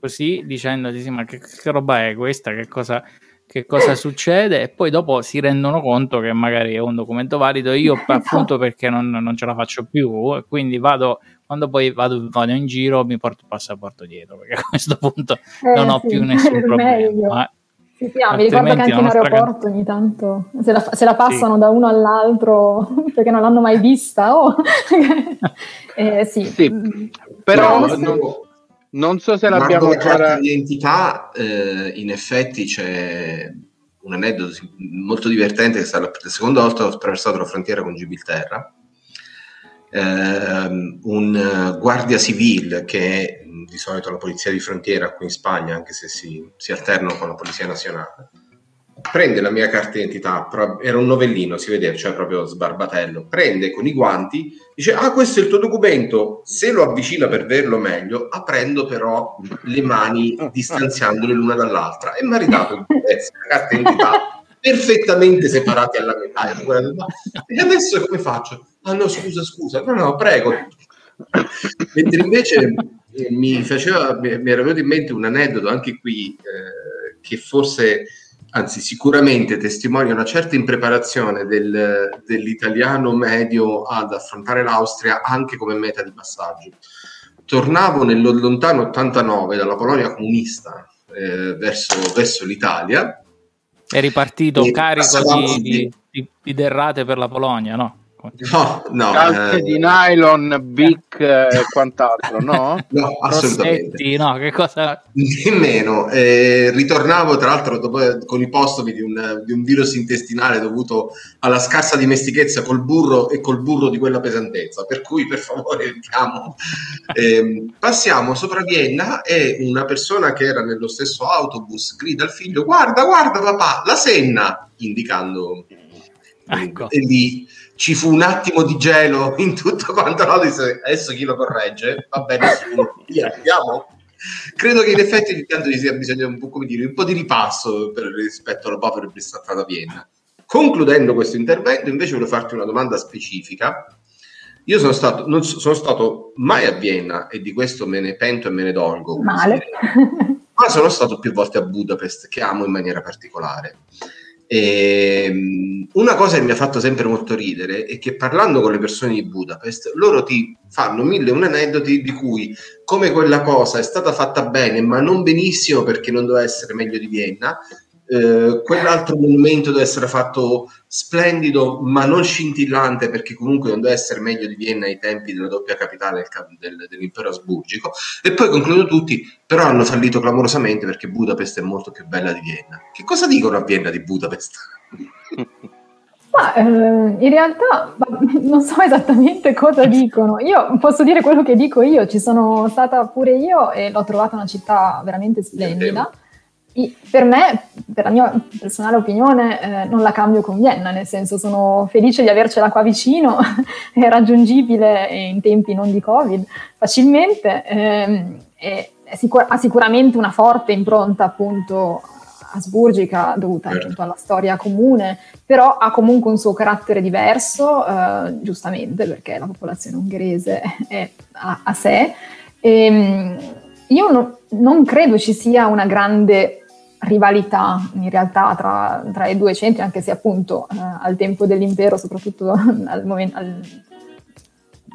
così dicendoti sì, ma che, che roba è questa, che cosa che cosa succede e poi dopo si rendono conto che magari è un documento valido io esatto. appunto perché non, non, ce la faccio più e quindi vado quando poi vado, vado, in giro mi porto il passaporto dietro perché a questo punto eh, non ho sì, più nessun problema sì, sì, ah, mi ricordo che anche in aeroporto can... ogni tanto se la, se la passano sì. da uno all'altro perché non l'hanno mai vista oh. eh, sì. sì. però non, non so se l'abbiamo ancora... di identità, eh, in effetti c'è un aneddoto molto divertente che è la seconda volta che ho attraversato la frontiera con Gibilterra. Eh, un guardia civile che è di solito la polizia di frontiera qui in Spagna, anche se si, si alternano con la polizia nazionale, prende la mia carta d'identità, era un novellino, si vedeva, cioè proprio sbarbatello, prende con i guanti, dice, ah questo è il tuo documento, se lo avvicina per vederlo meglio, aprendo però le mani, distanziandole l'una dall'altra, e mi ha ridato il pezzo, la carta d'identità perfettamente separati alla metà. E adesso come faccio? Ah no, scusa, scusa, no, no, prego. Mentre invece eh, mi faceva, mi era venuto in mente un aneddoto anche qui, eh, che forse anzi sicuramente testimonia una certa impreparazione del, dell'italiano medio ad affrontare l'Austria anche come meta di passaggio. Tornavo nel lontano 89 dalla Polonia comunista eh, verso, verso, l'Italia. È ripartito carico di, di, di, di derrate per la Polonia, no? No, no. Calze eh, di nylon, Bic e quant'altro, no? No, assolutamente. no, che cosa? Nemmeno. Eh, ritornavo, tra l'altro, dopo, con i postumi di un, di un, virus intestinale dovuto alla scarsa dimestichezza col burro e col burro di quella pesantezza. Per cui, per favore, andiamo. Eh, passiamo sopra Vienna e una persona che era nello stesso autobus grida al figlio: Guarda, guarda, papà, la Senna, indicando. Ecco. E lì ci fu un attimo di gelo in tutto quanto no, adesso chi lo corregge? Va bene andiamo. Credo che in effetti ogni tanto ci sia bisogno un po', come dire, un po' di ripasso per, rispetto alla povera bistrattata Vienna. Concludendo questo intervento invece voglio farti una domanda specifica. Io sono stato, non sono stato mai a Vienna e di questo me ne pento e me ne dolgo male. ma sono stato più volte a Budapest che amo in maniera particolare e, ehm, una cosa che mi ha fatto sempre molto ridere è che parlando con le persone di Budapest, loro ti fanno mille un aneddoti di cui come quella cosa è stata fatta bene ma non benissimo perché non doveva essere meglio di Vienna, eh, quell'altro monumento deve essere fatto splendido ma non scintillante perché comunque non deve essere meglio di Vienna ai tempi della doppia capitale del, del, dell'impero asburgico e poi concludono tutti però hanno fallito clamorosamente perché Budapest è molto più bella di Vienna che cosa dicono a Vienna di Budapest? Ma, eh, in realtà non so esattamente cosa dicono. Io posso dire quello che dico io. Ci sono stata pure io e l'ho trovata una città veramente splendida per me, per la mia personale opinione, eh, non la cambio con Vienna, nel senso sono felice di avercela qua vicino, è raggiungibile in tempi non di Covid facilmente, ehm, sicur- ha sicuramente una forte impronta appunto asburgica dovuta certo. appunto alla storia comune, però ha comunque un suo carattere diverso, eh, giustamente perché la popolazione ungherese è a, a sé. E, ehm, io no, non credo ci sia una grande rivalità in realtà tra, tra, i due centri, anche se appunto eh, al tempo dell'impero, soprattutto al momento, al,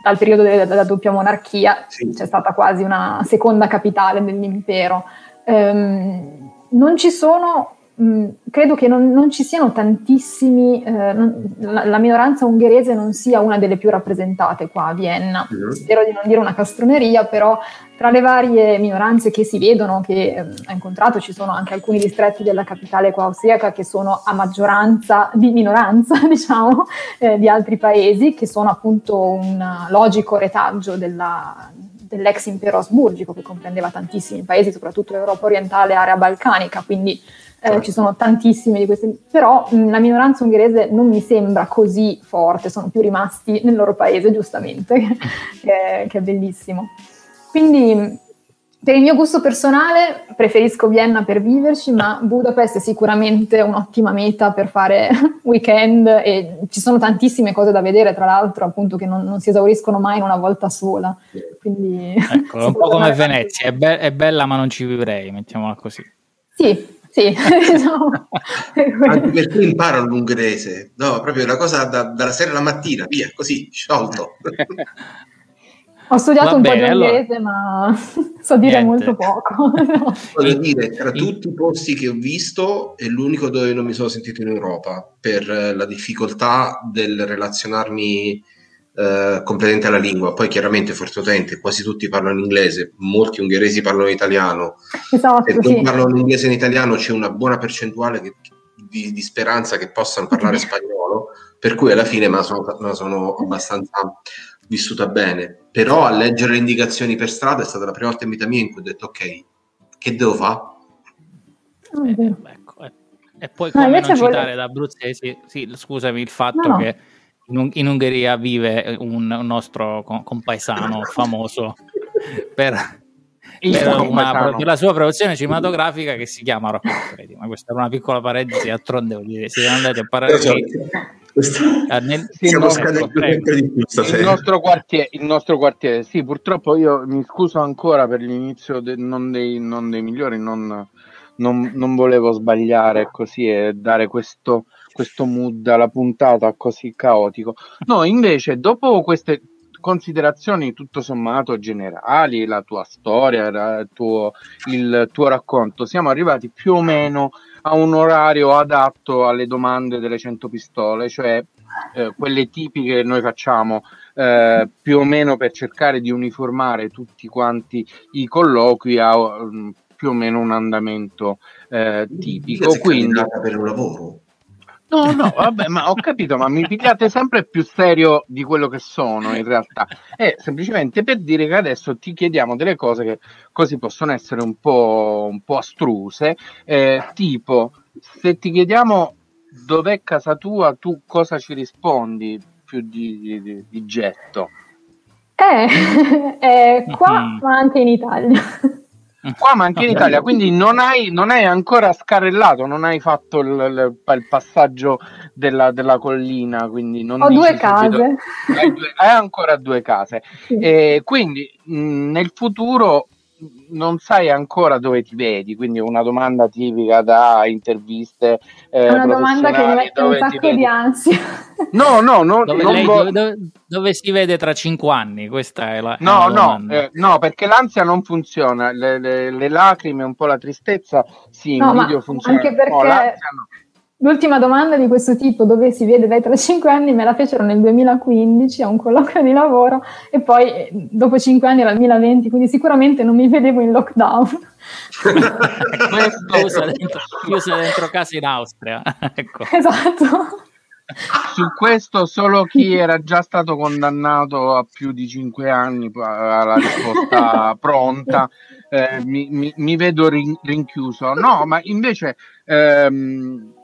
dal periodo della, della doppia monarchia, sì. c'è stata quasi una seconda capitale dell'impero. Um, non ci sono Mm, credo che non, non, ci siano tantissimi, eh, non, la, la, minoranza ungherese non sia una delle più rappresentate qua a Vienna. Mm. Spero di non dire una castroneria, però tra le varie minoranze che si vedono, che eh, ho incontrato, ci sono anche alcuni distretti della capitale qua austriaca che sono a maggioranza di minoranza, diciamo, eh, di altri paesi, che sono appunto un logico retaggio della, dell'ex impero asburgico che comprendeva tantissimi paesi, soprattutto l'Europa orientale e area balcanica, quindi eh, ci sono tantissime di queste, però mh, la minoranza ungherese non mi sembra così forte, sono più rimasti nel loro paese giustamente, che, che, è bellissimo. Quindi per il mio gusto personale preferisco Vienna per viverci, ma Budapest è sicuramente un'ottima meta per fare weekend e ci sono tantissime cose da vedere, tra l'altro appunto che non, non si esauriscono mai in una volta sola. Quindi, ecco, un po' come Venezia, è, be- è bella ma non ci vivrei, mettiamola così. Sì, sì, diciamo. Anche perché imparano l'ungherese, no, proprio una cosa da, dalla sera alla mattina, via, così, sciolto. Ho studiato Va un bene, po' di inglese, allora... ma so dire Niente. molto poco. no. Voglio dire, tra tutti i posti che ho visto, è l'unico dove non mi sono sentito in Europa per la difficoltà del relazionarmi eh, competente alla lingua. Poi chiaramente fortemente quasi tutti parlano inglese, molti ungheresi parlano italiano. Esatto, Se sì. non parlano inglese e italiano c'è una buona percentuale che, di, di, speranza che possano parlare spagnolo, per cui alla fine me la sono, me la sono abbastanza vissuta bene. Però a leggere le indicazioni per strada è stata la prima volta in vita mia in cui ho detto ok, che devo fare? Eh, ecco, eh. E poi come no, non citare volevo... da abruzzesi, sì, scusami, il fatto no. che in, in Ungheria vive un, un nostro compaesano famoso per, per, una, per, la sua produzione cinematografica che si chiama Rocco Freddy. Ma questa è una piccola parentesi, d'altronde voglio dire, siete andati a parlare di... Ah, nel, Siamo scadenti di stasera. Il nostro, quartiere, il nostro quartiere, sì, purtroppo io mi scuso ancora per l'inizio de, non, dei, non, dei, migliori, non, non, non volevo sbagliare così e dare questo, questo mood alla puntata così caotico. No, invece, dopo queste considerazioni tutto sommato generali, la tua storia, il tuo, il tuo racconto, siamo arrivati più o meno a un orario adatto alle domande delle 100 pistole, cioè eh, quelle tipiche che noi facciamo eh, più o meno per cercare di uniformare tutti quanti i colloqui a um, più o meno un andamento eh, tipico. Quindi, per un lavoro. No, no, vabbè, ma ho capito, ma mi pigliate sempre più serio di quello che sono in realtà. È semplicemente per dire che adesso ti chiediamo delle cose che così possono essere un po', un po astruse, eh, tipo se ti chiediamo dov'è casa tua, tu cosa ci rispondi più di, di, di getto? Eh, è qua, mm-hmm. ma anche in Italia. Qua ma anche in Italia, quindi non hai, non hai ancora scarrellato, non hai fatto il, il, il passaggio della, della, collina. Quindi non Ho due case. Hai, due, hai, ancora due case. Sì. E quindi mh, nel futuro non sai ancora dove ti vedi, quindi una domanda tipica da interviste. Eh, una domanda che mi mette un sacco di ansia. No, no, no dove, lei, vo- dove, dove, si vede tra cinque anni? Questa è la. No, è no, eh, no, perché l'ansia non funziona, le, le, le, lacrime, un po' la tristezza, sì, no, in video funziona. Anche perché. No, no. L'ultima domanda di questo tipo, dove si vede lei tra cinque anni, me la fecero nel 2015 a un colloquio di lavoro e poi eh, dopo cinque anni era il 2020, quindi sicuramente non mi vedevo in lockdown. chiusa, dentro, chiusa dentro casa in Austria. ecco. Esatto. Su questo solo chi era già stato condannato a più di cinque anni ha la risposta pronta. Eh, mi, mi, mi, vedo rin, rinchiuso. No, ma invece... Ehm,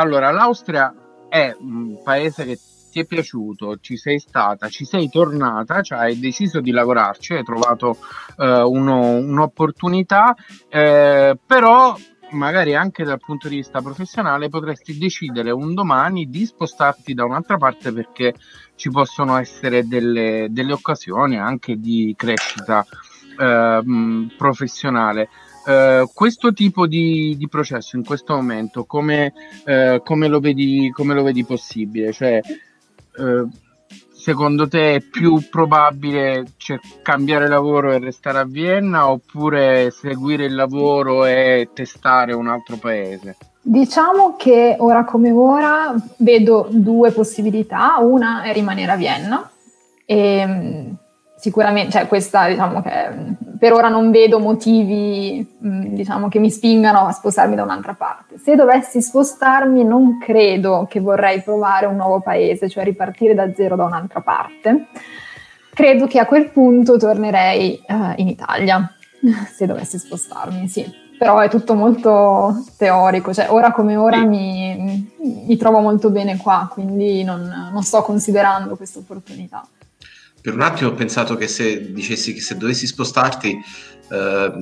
allora, l'Austria è un paese che ti è piaciuto, ci sei stata, ci sei tornata, cioè hai deciso di lavorarci, hai trovato eh, uno, un'opportunità, eh, però magari anche dal punto di vista professionale potresti decidere un domani di spostarti da un'altra parte perché ci possono essere delle, delle occasioni anche di crescita eh, professionale. Uh, questo tipo di, di, processo in questo momento come, uh, come, lo, vedi, come lo vedi possibile? Cioè, uh, secondo te è più probabile cioè, cambiare lavoro e restare a Vienna oppure seguire il lavoro e testare un altro paese? Diciamo che ora come ora vedo due possibilità, una è rimanere a Vienna e mm, sicuramente, cioè questa diciamo che per ora non vedo motivi mm, diciamo, che mi spingano a spostarmi da un'altra parte. Se dovessi spostarmi non credo che vorrei provare un nuovo paese, cioè ripartire da zero da un'altra parte. Credo che a quel punto tornerei uh, in Italia, se dovessi spostarmi, sì. Però è tutto molto teorico, cioè ora come ora mi, mi trovo molto bene qua, quindi non, non sto considerando questa opportunità. Per un attimo ho pensato che se dicessi che se dovessi spostarti eh,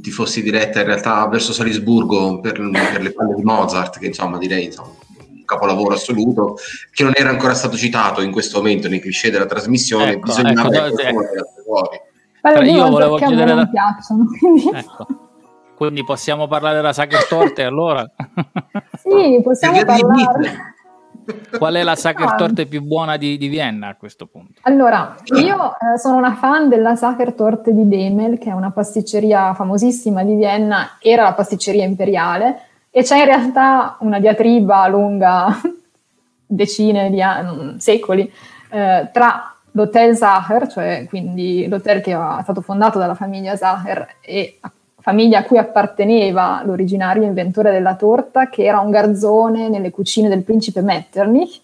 ti fossi diretta in realtà verso Salisburgo per, per, le palle di Mozart, che insomma direi insomma, un capolavoro assoluto, che non era ancora stato citato in questo momento nei cliché della trasmissione, ecco, bisognava ecco, fuori, fuori. Però io volevo chiedere la... piacciono, quindi... Ecco. quindi... possiamo parlare della Sacher Torte allora? sì, possiamo parlare. Qual è la Sacher Torte più buona di, di, Vienna a questo punto? Allora, io eh, sono una fan della Sacher Torte di Demel, che è una pasticceria famosissima di Vienna, era la pasticceria imperiale, e c'è in realtà una diatriba lunga decine di anni, secoli, eh, tra l'hotel Sacher, cioè quindi l'hotel che è stato fondato dalla famiglia Sacher e famiglia a cui apparteneva l'originario inventore della torta, che era un garzone nelle cucine del principe Metternich,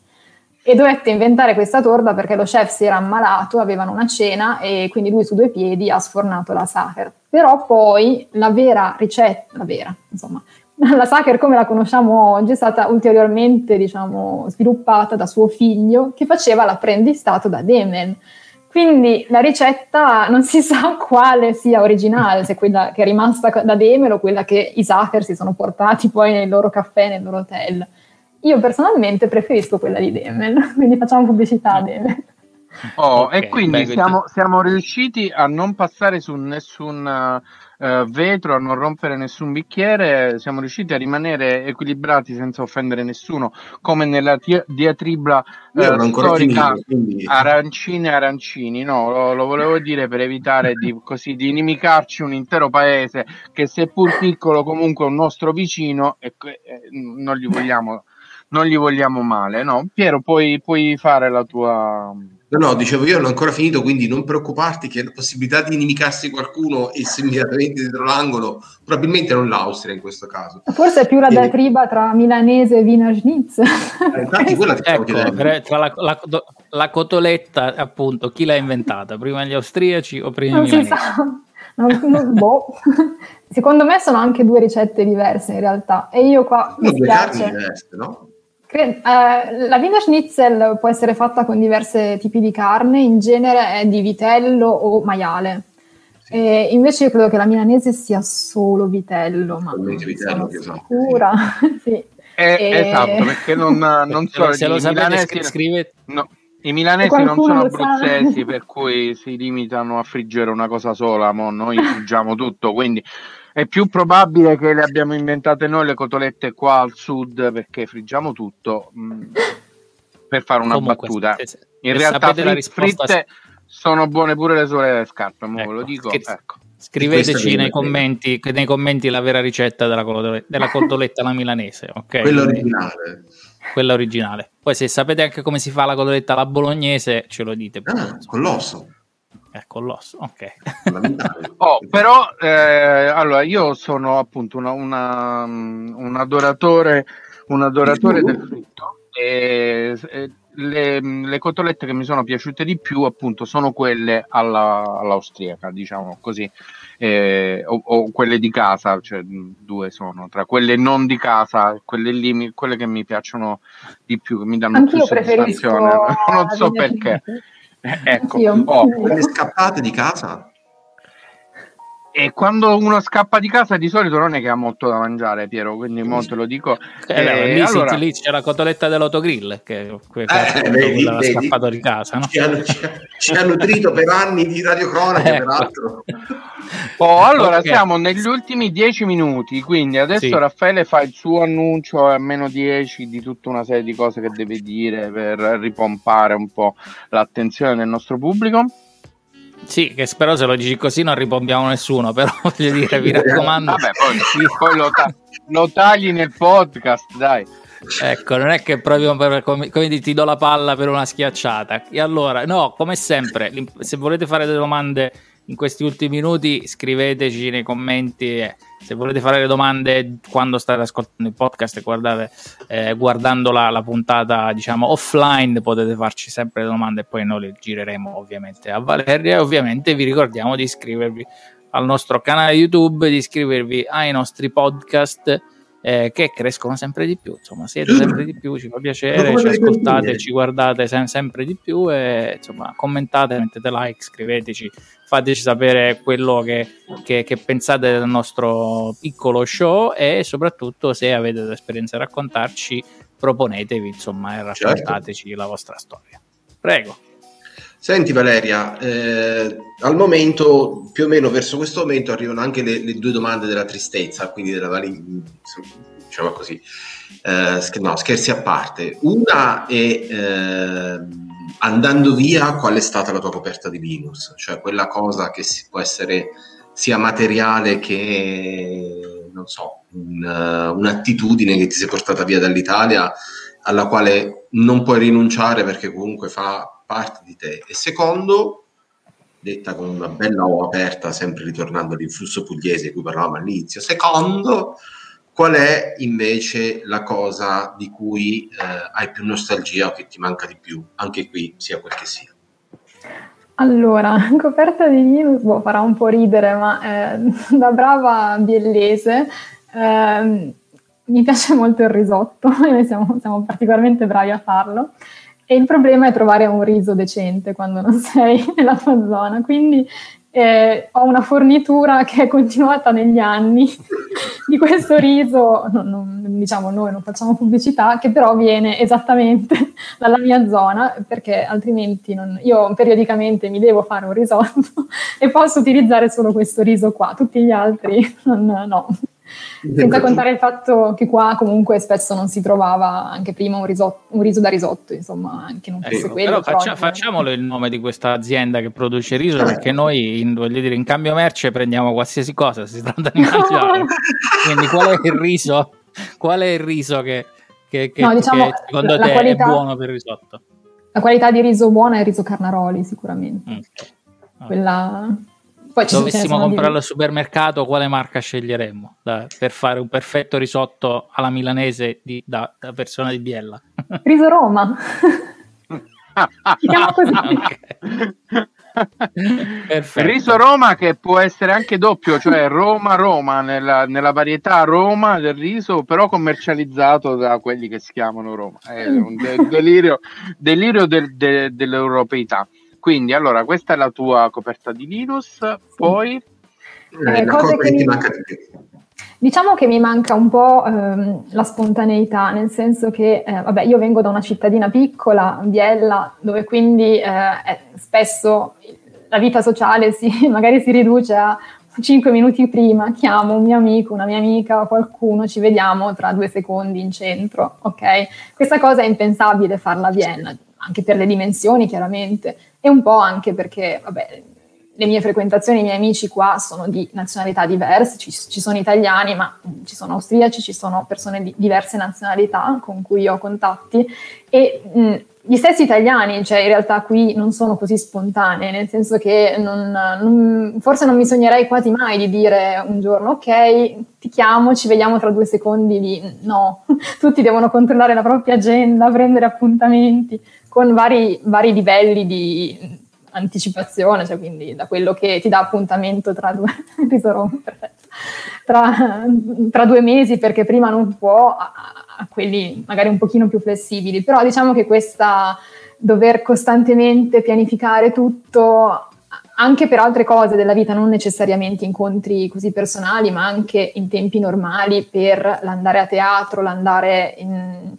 e dovette inventare questa torta perché lo chef si era ammalato, avevano una cena e quindi lui su due piedi ha sfornato la Sacher. Però poi la vera ricetta, la vera, insomma, la Sacher come la conosciamo oggi è stata ulteriormente, diciamo, sviluppata da suo figlio che faceva l'apprendistato da Demen. Quindi la ricetta non si sa quale sia originale, se quella che è rimasta da Demel o quella che i Sacher si sono portati poi nel loro caffè, nel loro hotel. Io personalmente preferisco quella di Demel, quindi facciamo pubblicità a Demel. Oh, okay, e quindi beh, siamo, siamo, riusciti a non passare su nessun uh, vetro, a non rompere nessun bicchiere, siamo riusciti a rimanere equilibrati senza offendere nessuno, come nella tia- diatribla uh, storica finito, arancini e arancini. No, lo, lo, volevo dire per evitare di, così, di inimicarci un intero paese che seppur piccolo comunque è un nostro vicino e eh, non gli vogliamo non gli vogliamo male, no? Piero, puoi, puoi fare la tua No, no, dicevo io non ho ancora finito, quindi non preoccuparti che la possibilità di inimicarsi qualcuno e immediatamente dietro l'angolo, probabilmente non l'Austria in questo caso. Forse è più la diatriba tra milanese e Wiener Schnitz. Eh, infatti quella ti ecco, tra la, la, la, cotoletta, appunto, chi l'ha inventata? Prima gli austriaci o prima non i milanesi? Si sa. Non, non, boh. Secondo me sono anche due ricette diverse in realtà. E io qua... No, due carni diverse, no? Eh, la Wiener Schnitzel può essere fatta con diversi tipi di carne, in genere è di vitello o maiale. Sì. E invece io credo che la milanese sia solo vitello, ma vitello, sono sicura. sì. eh, e... Esatto, perché non, non so, se lo sapete scrivete... No. I milanesi non sono abruzzesi, per cui si limitano a friggere una cosa sola, mo noi friggiamo tutto, quindi è più probabile che le abbiamo inventate noi le cotolette qua al sud perché friggiamo tutto mh, mm, per fare una Comunque, battuta. Se, se, In realtà frit, fritte sono buone pure le sole delle scarpe, ecco, ve lo dico. Scherz- ecco. Scriveteci nei commenti, nei commenti, la vera ricetta della, cotoletta, della cotoletta alla milanese, ok? Quella originale. Quella originale. Poi se sapete anche come si fa la cotoletta alla bolognese, ce lo dite. Ah, con l'osso. Ecco l'osso, ok. oh, però, eh, allora, io sono appunto una, una, un adoratore, un adoratore del fritto e, e le, le, cotolette che mi sono piaciute di più appunto sono quelle alla, all'austriaca, diciamo così, eh, o, o, quelle di casa, cioè due sono, tra quelle non di casa, quelle lì, quelle che mi piacciono di più, che mi danno Anch'io più soddisfazione, non so perché. Eh, ecco, oh, le scappate di casa? E quando uno scappa di casa di solito non è che ha molto da mangiare, Piero, quindi mo te lo dico. Eh, eh, lì, allora... lì, c'è la cotoletta dell'autogrill che, che eh, vedi, vedi, scappato di casa. No? Ci, ha, ci, ci, ha, nutrito per anni di radiocronaca, ecco. peraltro. Oh, allora okay. siamo negli ultimi dieci minuti, quindi adesso sì. Raffaele fa il suo annuncio a meno dieci di tutta una serie di cose che deve dire per ripompare un po' l'attenzione del nostro pubblico. Sì, che spero se lo dici così non ripompiamo nessuno, però voglio dire, vi raccomando. Vabbè, poi, poi lo, ta- lo, tagli nel podcast, dai. Ecco, non è che proprio per, come, come ti do la palla per una schiacciata. E allora, no, come sempre, se volete fare delle domande in questi ultimi minuti scriveteci nei commenti eh, se volete fare le domande quando state ascoltando il podcast e guardate, eh, guardando la, la, puntata diciamo offline potete farci sempre le domande e poi noi le gireremo ovviamente a Valeria e ovviamente vi ricordiamo di iscrivervi al nostro canale YouTube di iscrivervi ai nostri podcast eh, che crescono sempre di più. Insomma, siete sempre di più, ci fa piacere, ci ascoltate, ci guardate sem- sempre di più e insomma, commentate, mettete like, scriveteci, fateci sapere quello che, che, che pensate del nostro piccolo show e soprattutto se avete esperienze da raccontarci, proponetevi insomma e certo. raccontateci certo. la vostra storia. Prego. Senti Valeria, eh, al momento, più o meno verso questo momento, arrivano anche le, le due domande della tristezza, quindi della diciamo così, eh, no, scherzi a parte. Una è eh, andando via, qual è stata la tua coperta di Linux? Cioè quella cosa che può essere sia materiale che, non so, un, uh, un'attitudine che ti sei portata via dall'Italia alla quale non puoi rinunciare perché comunque fa parte di te. E secondo, detta con una bella O aperta, sempre ritornando all'influsso pugliese di cui parlavamo all'inizio, secondo, qual è invece la cosa di cui eh, hai più nostalgia o che ti manca di più, anche qui, sia quel che sia? Allora, coperta di Linus boh, farà un po' ridere, ma eh, da brava biellese eh, mi piace molto il risotto, noi siamo, siamo particolarmente bravi a farlo. E il problema è trovare un riso decente quando non sei nella tua zona. Quindi eh, ho una fornitura che è continuata negli anni di questo riso, non, non, diciamo noi non facciamo pubblicità, che però viene esattamente dalla mia zona, perché altrimenti non, io periodicamente mi devo fare un risotto e posso utilizzare solo questo riso qua, tutti gli altri non, no. Senza contare il fatto che qua comunque spesso non si trovava anche prima un, risotto, un riso da risotto, insomma, anche non fosse ecco, quello. Però faccia, facciamolo il nome di questa azienda che produce riso, perché noi, in, voglio dire, in cambio merce prendiamo qualsiasi cosa, si tratta di mangiare. Quindi qual è il riso? Qual è il riso che, che, che, no, diciamo, che secondo te qualità, è buono per il risotto? La qualità di riso buona è il riso Carnaroli, sicuramente. Mm. Quella poi ci dovessimo comprarlo al supermercato, quale marca sceglieremmo da, per fare un perfetto risotto alla milanese di, da, da, persona di Biella? Riso Roma. si chiama così. Okay. Riso Roma che può essere anche doppio, cioè Roma-Roma nella, nella, varietà Roma del riso, però commercializzato da quelli che si chiamano Roma. È un de- delirio, delirio del, de- dell'europeità. Quindi, allora, questa è la tua coperta di Linus, poi... Eh, eh cose che mi... Diciamo che mi manca un po' ehm, la spontaneità, nel senso che, eh, vabbè, io vengo da una cittadina piccola, Biella, dove quindi eh, spesso la vita sociale si, magari si riduce a cinque minuti prima, chiamo un mio amico, una mia amica qualcuno, ci vediamo tra due secondi in centro, ok? Questa cosa è impensabile farla a Vienna, anche per le dimensioni chiaramente e un po' anche perché, vabbè, le mie frequentazioni, i miei amici qua sono di nazionalità diverse, ci, ci sono italiani, ma ci sono austriaci, ci sono persone di diverse nazionalità con cui ho contatti e mh, gli stessi italiani, cioè in realtà qui non sono così spontanei, nel senso che non, non, forse non mi sognerei quasi mai di dire un giorno ok, ti chiamo, ci vediamo tra due secondi lì. No, tutti devono controllare la propria agenda, prendere appuntamenti con vari, vari livelli di anticipazione, cioè quindi da quello che ti dà appuntamento tra due, tra, tra due mesi perché prima non può, a, a, quelli magari un pochino più flessibili. Però diciamo che questa dover costantemente pianificare tutto anche per altre cose della vita, non necessariamente incontri così personali, ma anche in tempi normali per l'andare a teatro, l'andare in,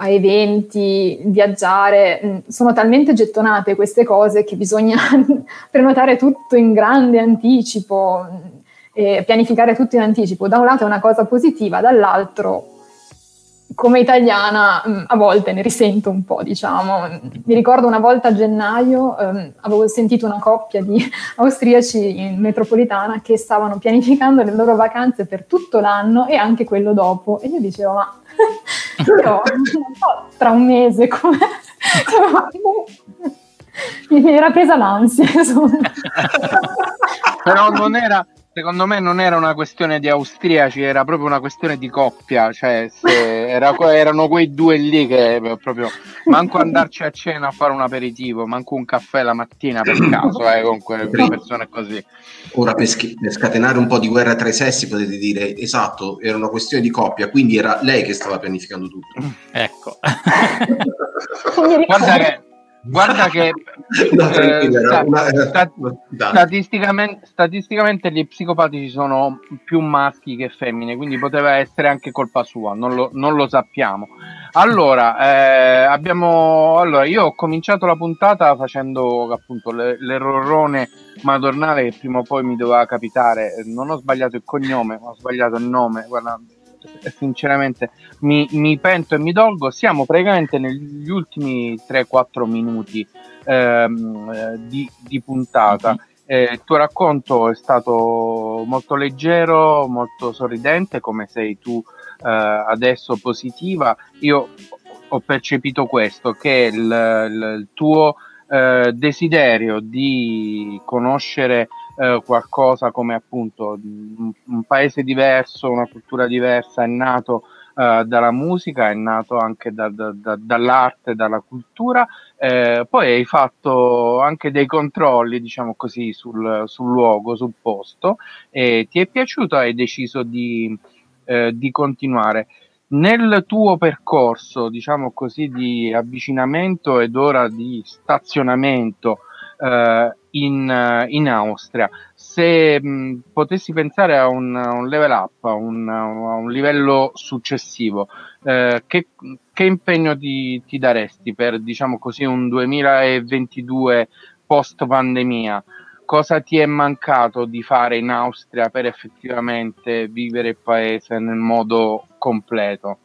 a eventi, viaggiare, mm, sono talmente gettonate queste cose che bisogna prenotare tutto in grande anticipo mm, e pianificare tutto in anticipo. Da un lato è una cosa positiva, dall'altro come italiana mm, a volte ne risento un po', diciamo. Mi ricordo una volta a gennaio ehm, avevo sentito una coppia di austriaci in metropolitana che stavano pianificando le loro vacanze per tutto l'anno e anche quello dopo. E io dicevo, ma io non so, tra un mese come... mi era presa l'ansia, insomma. Però non era, secondo me non era una questione di austriaci, era proprio una questione di coppia, cioè era, erano quei due lì che proprio manco andarci a cena a fare un aperitivo, manco un caffè la mattina per caso, eh, con quelle persone così. Ora per, sch- per, scatenare un po' di guerra tra i sessi potete dire esatto, era una questione di coppia, quindi era lei che stava pianificando tutto. Ecco. Guarda che Guarda che no, eh, sta, statisticamente, statisticamente, gli psicopatici sono più maschi che femmine, quindi poteva essere anche colpa sua, non lo, non lo sappiamo. Allora, eh, abbiamo, allora, io ho cominciato la puntata facendo appunto l'errorone madornale che prima o poi mi doveva capitare. Non ho sbagliato il cognome, ho sbagliato il nome. Guarda, sinceramente mi, mi, pento e mi dolgo. Siamo praticamente negli ultimi 3-4 minuti ehm, eh, di, di, puntata. Mm-hmm. Eh, il tuo racconto è stato molto leggero, molto sorridente, come sei tu eh, adesso positiva. Io ho percepito questo, che il, il, il tuo eh, desiderio di conoscere eh, qualcosa come appunto un, un, paese diverso, una cultura diversa, è nato eh, dalla musica, è nato anche da, da, da, dall'arte, dalla cultura, eh, poi hai fatto anche dei controlli, diciamo così, sul, sul luogo, sul posto, e ti è piaciuto hai deciso di, eh, di continuare. Nel tuo percorso, diciamo così, di avvicinamento ed ora di stazionamento eh, in, eh, in, Austria. Se mh, potessi pensare a un, un level up, a un, a un livello successivo, eh, che, che, impegno ti, ti, daresti per, diciamo così, un 2022 post pandemia? Cosa ti è mancato di fare in Austria per effettivamente vivere il paese nel modo completo?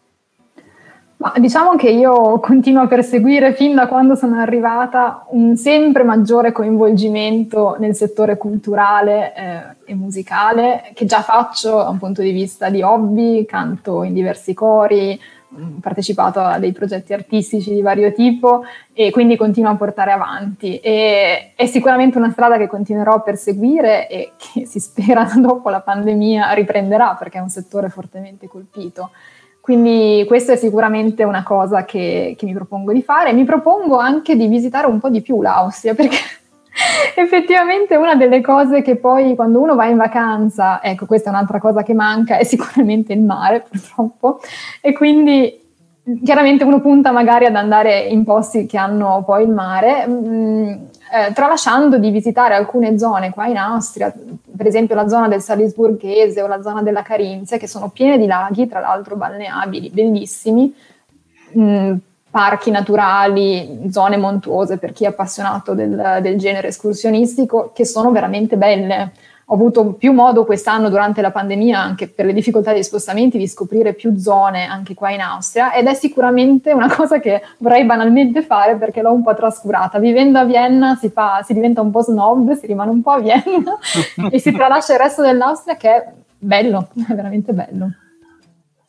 Ma diciamo che io continuo a perseguire fin da quando sono arrivata un sempre maggiore coinvolgimento nel settore culturale eh, e musicale che già faccio da un punto di vista di hobby, canto in diversi cori, ho partecipato a dei progetti artistici di vario tipo e quindi continuo a portare avanti. E, è sicuramente una strada che continuerò a perseguire e che si spera dopo la pandemia riprenderà perché è un settore fortemente colpito. Quindi questa è sicuramente una cosa che, che mi propongo di fare. Mi propongo anche di visitare un po' di più l'Austria perché effettivamente una delle cose che poi quando uno va in vacanza, ecco questa è un'altra cosa che manca, è sicuramente il mare purtroppo e quindi chiaramente uno punta magari ad andare in posti che hanno poi il mare. Eh, tralasciando di visitare alcune zone qua in Austria, per esempio la zona del Salisburghese o la zona della Carinzia, che sono piene di laghi, tra l'altro balneabili, bellissimi, mh, mm, parchi naturali, zone montuose per chi è appassionato del, del genere escursionistico, che sono veramente belle ho avuto più modo quest'anno durante la pandemia, anche per le difficoltà di spostamenti, di scoprire più zone anche qua in Austria ed è sicuramente una cosa che vorrei banalmente fare perché l'ho un po' trascurata. Vivendo a Vienna si, fa, si diventa un po' snob, si rimane un po' a Vienna e si tralascia il resto dell'Austria che è bello, è veramente bello.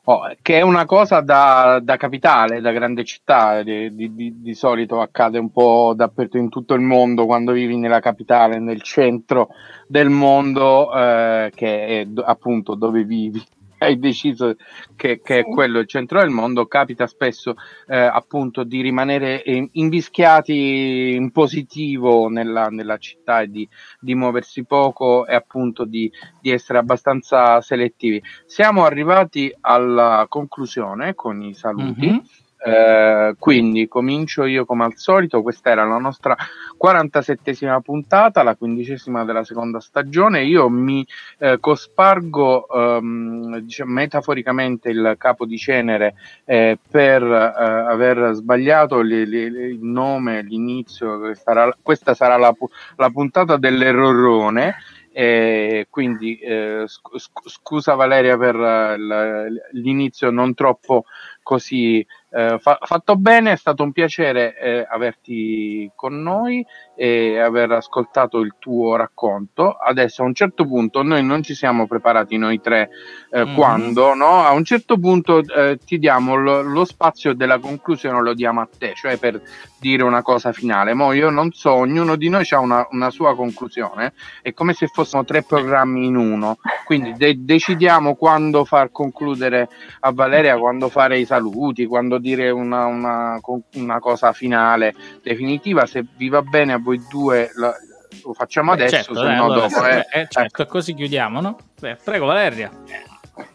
Oh, che è una cosa da, da capitale, da grande città, di, di, di, solito accade un po' dappertutto in tutto il mondo quando vivi nella capitale, nel centro del mondo, eh, che è appunto dove vivi hai deciso che, che, è quello il centro del mondo, capita spesso eh, appunto di rimanere invischiati in positivo nella, nella città e di, di, muoversi poco e appunto di, di, essere abbastanza selettivi. Siamo arrivati alla conclusione con i saluti. Mm-hmm. Eh, quindi comincio io come al solito, questa era la nostra 47esima puntata, la quindicesima della seconda stagione. Io mi eh, cospargo ehm, diciamo, metaforicamente il capo di cenere eh, per eh, aver sbagliato li, li, il nome, l'inizio. Sarà, questa sarà la, la puntata dell'errorone. E quindi eh, scusa Valeria per uh, l'inizio non troppo così eh, fa- fatto bene, è stato un piacere eh, averti con noi e aver ascoltato il tuo racconto. Adesso a un certo punto noi non ci siamo preparati noi tre eh, mm. quando, no? A un certo punto eh, ti diamo lo, lo, spazio della conclusione, lo diamo a te, cioè per dire una cosa finale. Mo io non so, ognuno di noi ha una, una, sua conclusione, è come se fossimo tre programmi in uno, quindi de- decidiamo quando far concludere a Valeria, quando fare i saluti, quando dire una, una, una, cosa finale definitiva. Se vi va bene a voi due, lo, lo facciamo Beh, adesso, certo, se dai, no allora, dopo. Eh. Eh, certo, ecco. così chiudiamo, no? Beh, prego, Valeria.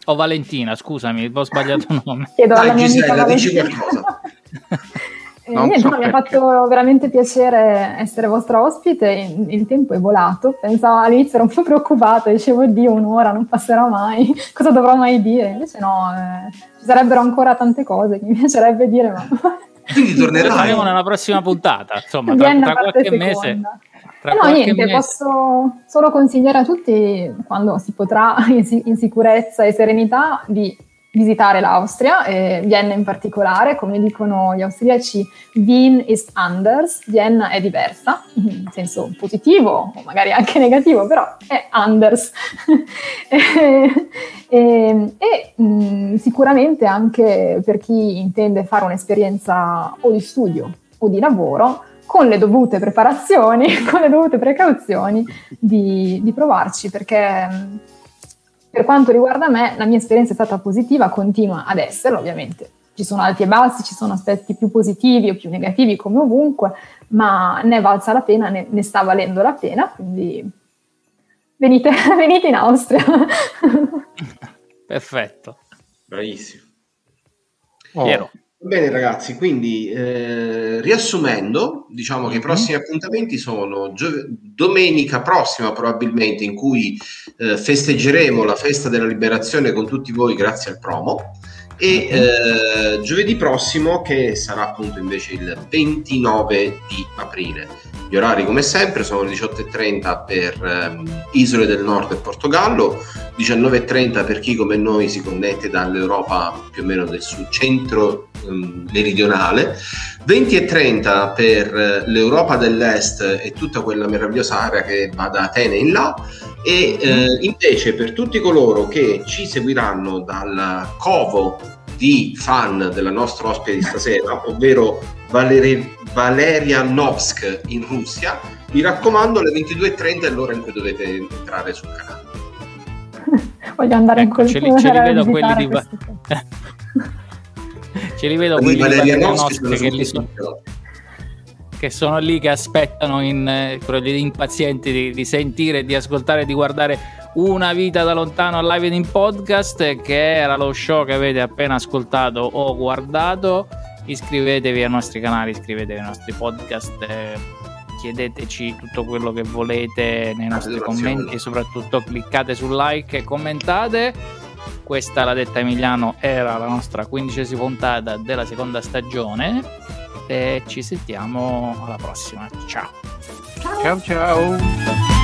O Valentina, scusami, ho sbagliato il nome. Chiedo alla mia amica dici qualcosa. Eh, niente, so no, mi ha fatto veramente piacere essere vostra ospite. Il tempo è volato. Pensavo all'inizio ero un po' preoccupata, dicevo, oddio, un'ora non passerà mai, cosa dovrò mai dire? Invece no, eh, ci sarebbero ancora tante cose che mi piacerebbe dire, ma. Quindi tornerai. Nella prossima puntata, insomma, tra, tra qualche seconda. mese. Tra no, niente, mese. posso solo consigliare a tutti, quando si potrà in sicurezza e serenità, di visitare l'Austria, e Vienna in particolare, come dicono gli austriaci, Wien ist anders, Vienna è diversa, in senso positivo o magari anche negativo, però è anders. e, e, e mh, sicuramente anche per chi intende fare un'esperienza o di studio o di lavoro, con le dovute preparazioni, con le dovute precauzioni, di, di provarci, perché per quanto riguarda me, la mia esperienza è stata positiva, continua ad esserlo ovviamente. Ci sono alti e bassi, ci sono aspetti più positivi o più negativi come ovunque, ma ne valsa la pena, ne, ne sta valendo la pena, quindi venite, venite in Austria. Perfetto. Bravissimo. Oh. Piero. Bene ragazzi, quindi eh, riassumendo, diciamo che i mhm. prossimi appuntamenti sono gio- domenica prossima probabilmente in cui eh, festeggeremo la festa della liberazione con tutti voi grazie al promo e mhm. eh, giovedì prossimo che sarà appunto invece il 29 di aprile. Gli orari come sempre sono le 18.30 per ehm, Isole del Nord e Portogallo, 19.30 per chi come noi si connette dall'Europa più o meno del sul centro um, meridionale, 20.30 per eh, l'Europa dell'Est e tutta quella meravigliosa area che va da Atene in là e eh, invece per tutti coloro che ci seguiranno dal covo di fan della nostra ospite di stasera, ovvero Valeri- Valeria Novsk in Russia, mi raccomando alle 22.30 è l'ora in cui dovete entrare sul canale. Voglio andare ecco, in ce li, ce li vedo quelli di va- ce li vedo quelli Valeria Novsk che, che, sono, che sono lì che aspettano in, eh, impazienti di, di sentire, di ascoltare, di guardare una vita da lontano live in podcast che era lo show che avete appena ascoltato o guardato. Iscrivetevi ai nostri canali iscrivetevi ai nostri podcast eh, chiedeteci tutto quello che volete nei nostri commenti e soprattutto cliccate sul like e commentate questa l'ha detta Emiliano era la nostra quindicesima puntata della seconda stagione e ci sentiamo alla prossima ciao ciao ciao, ciao.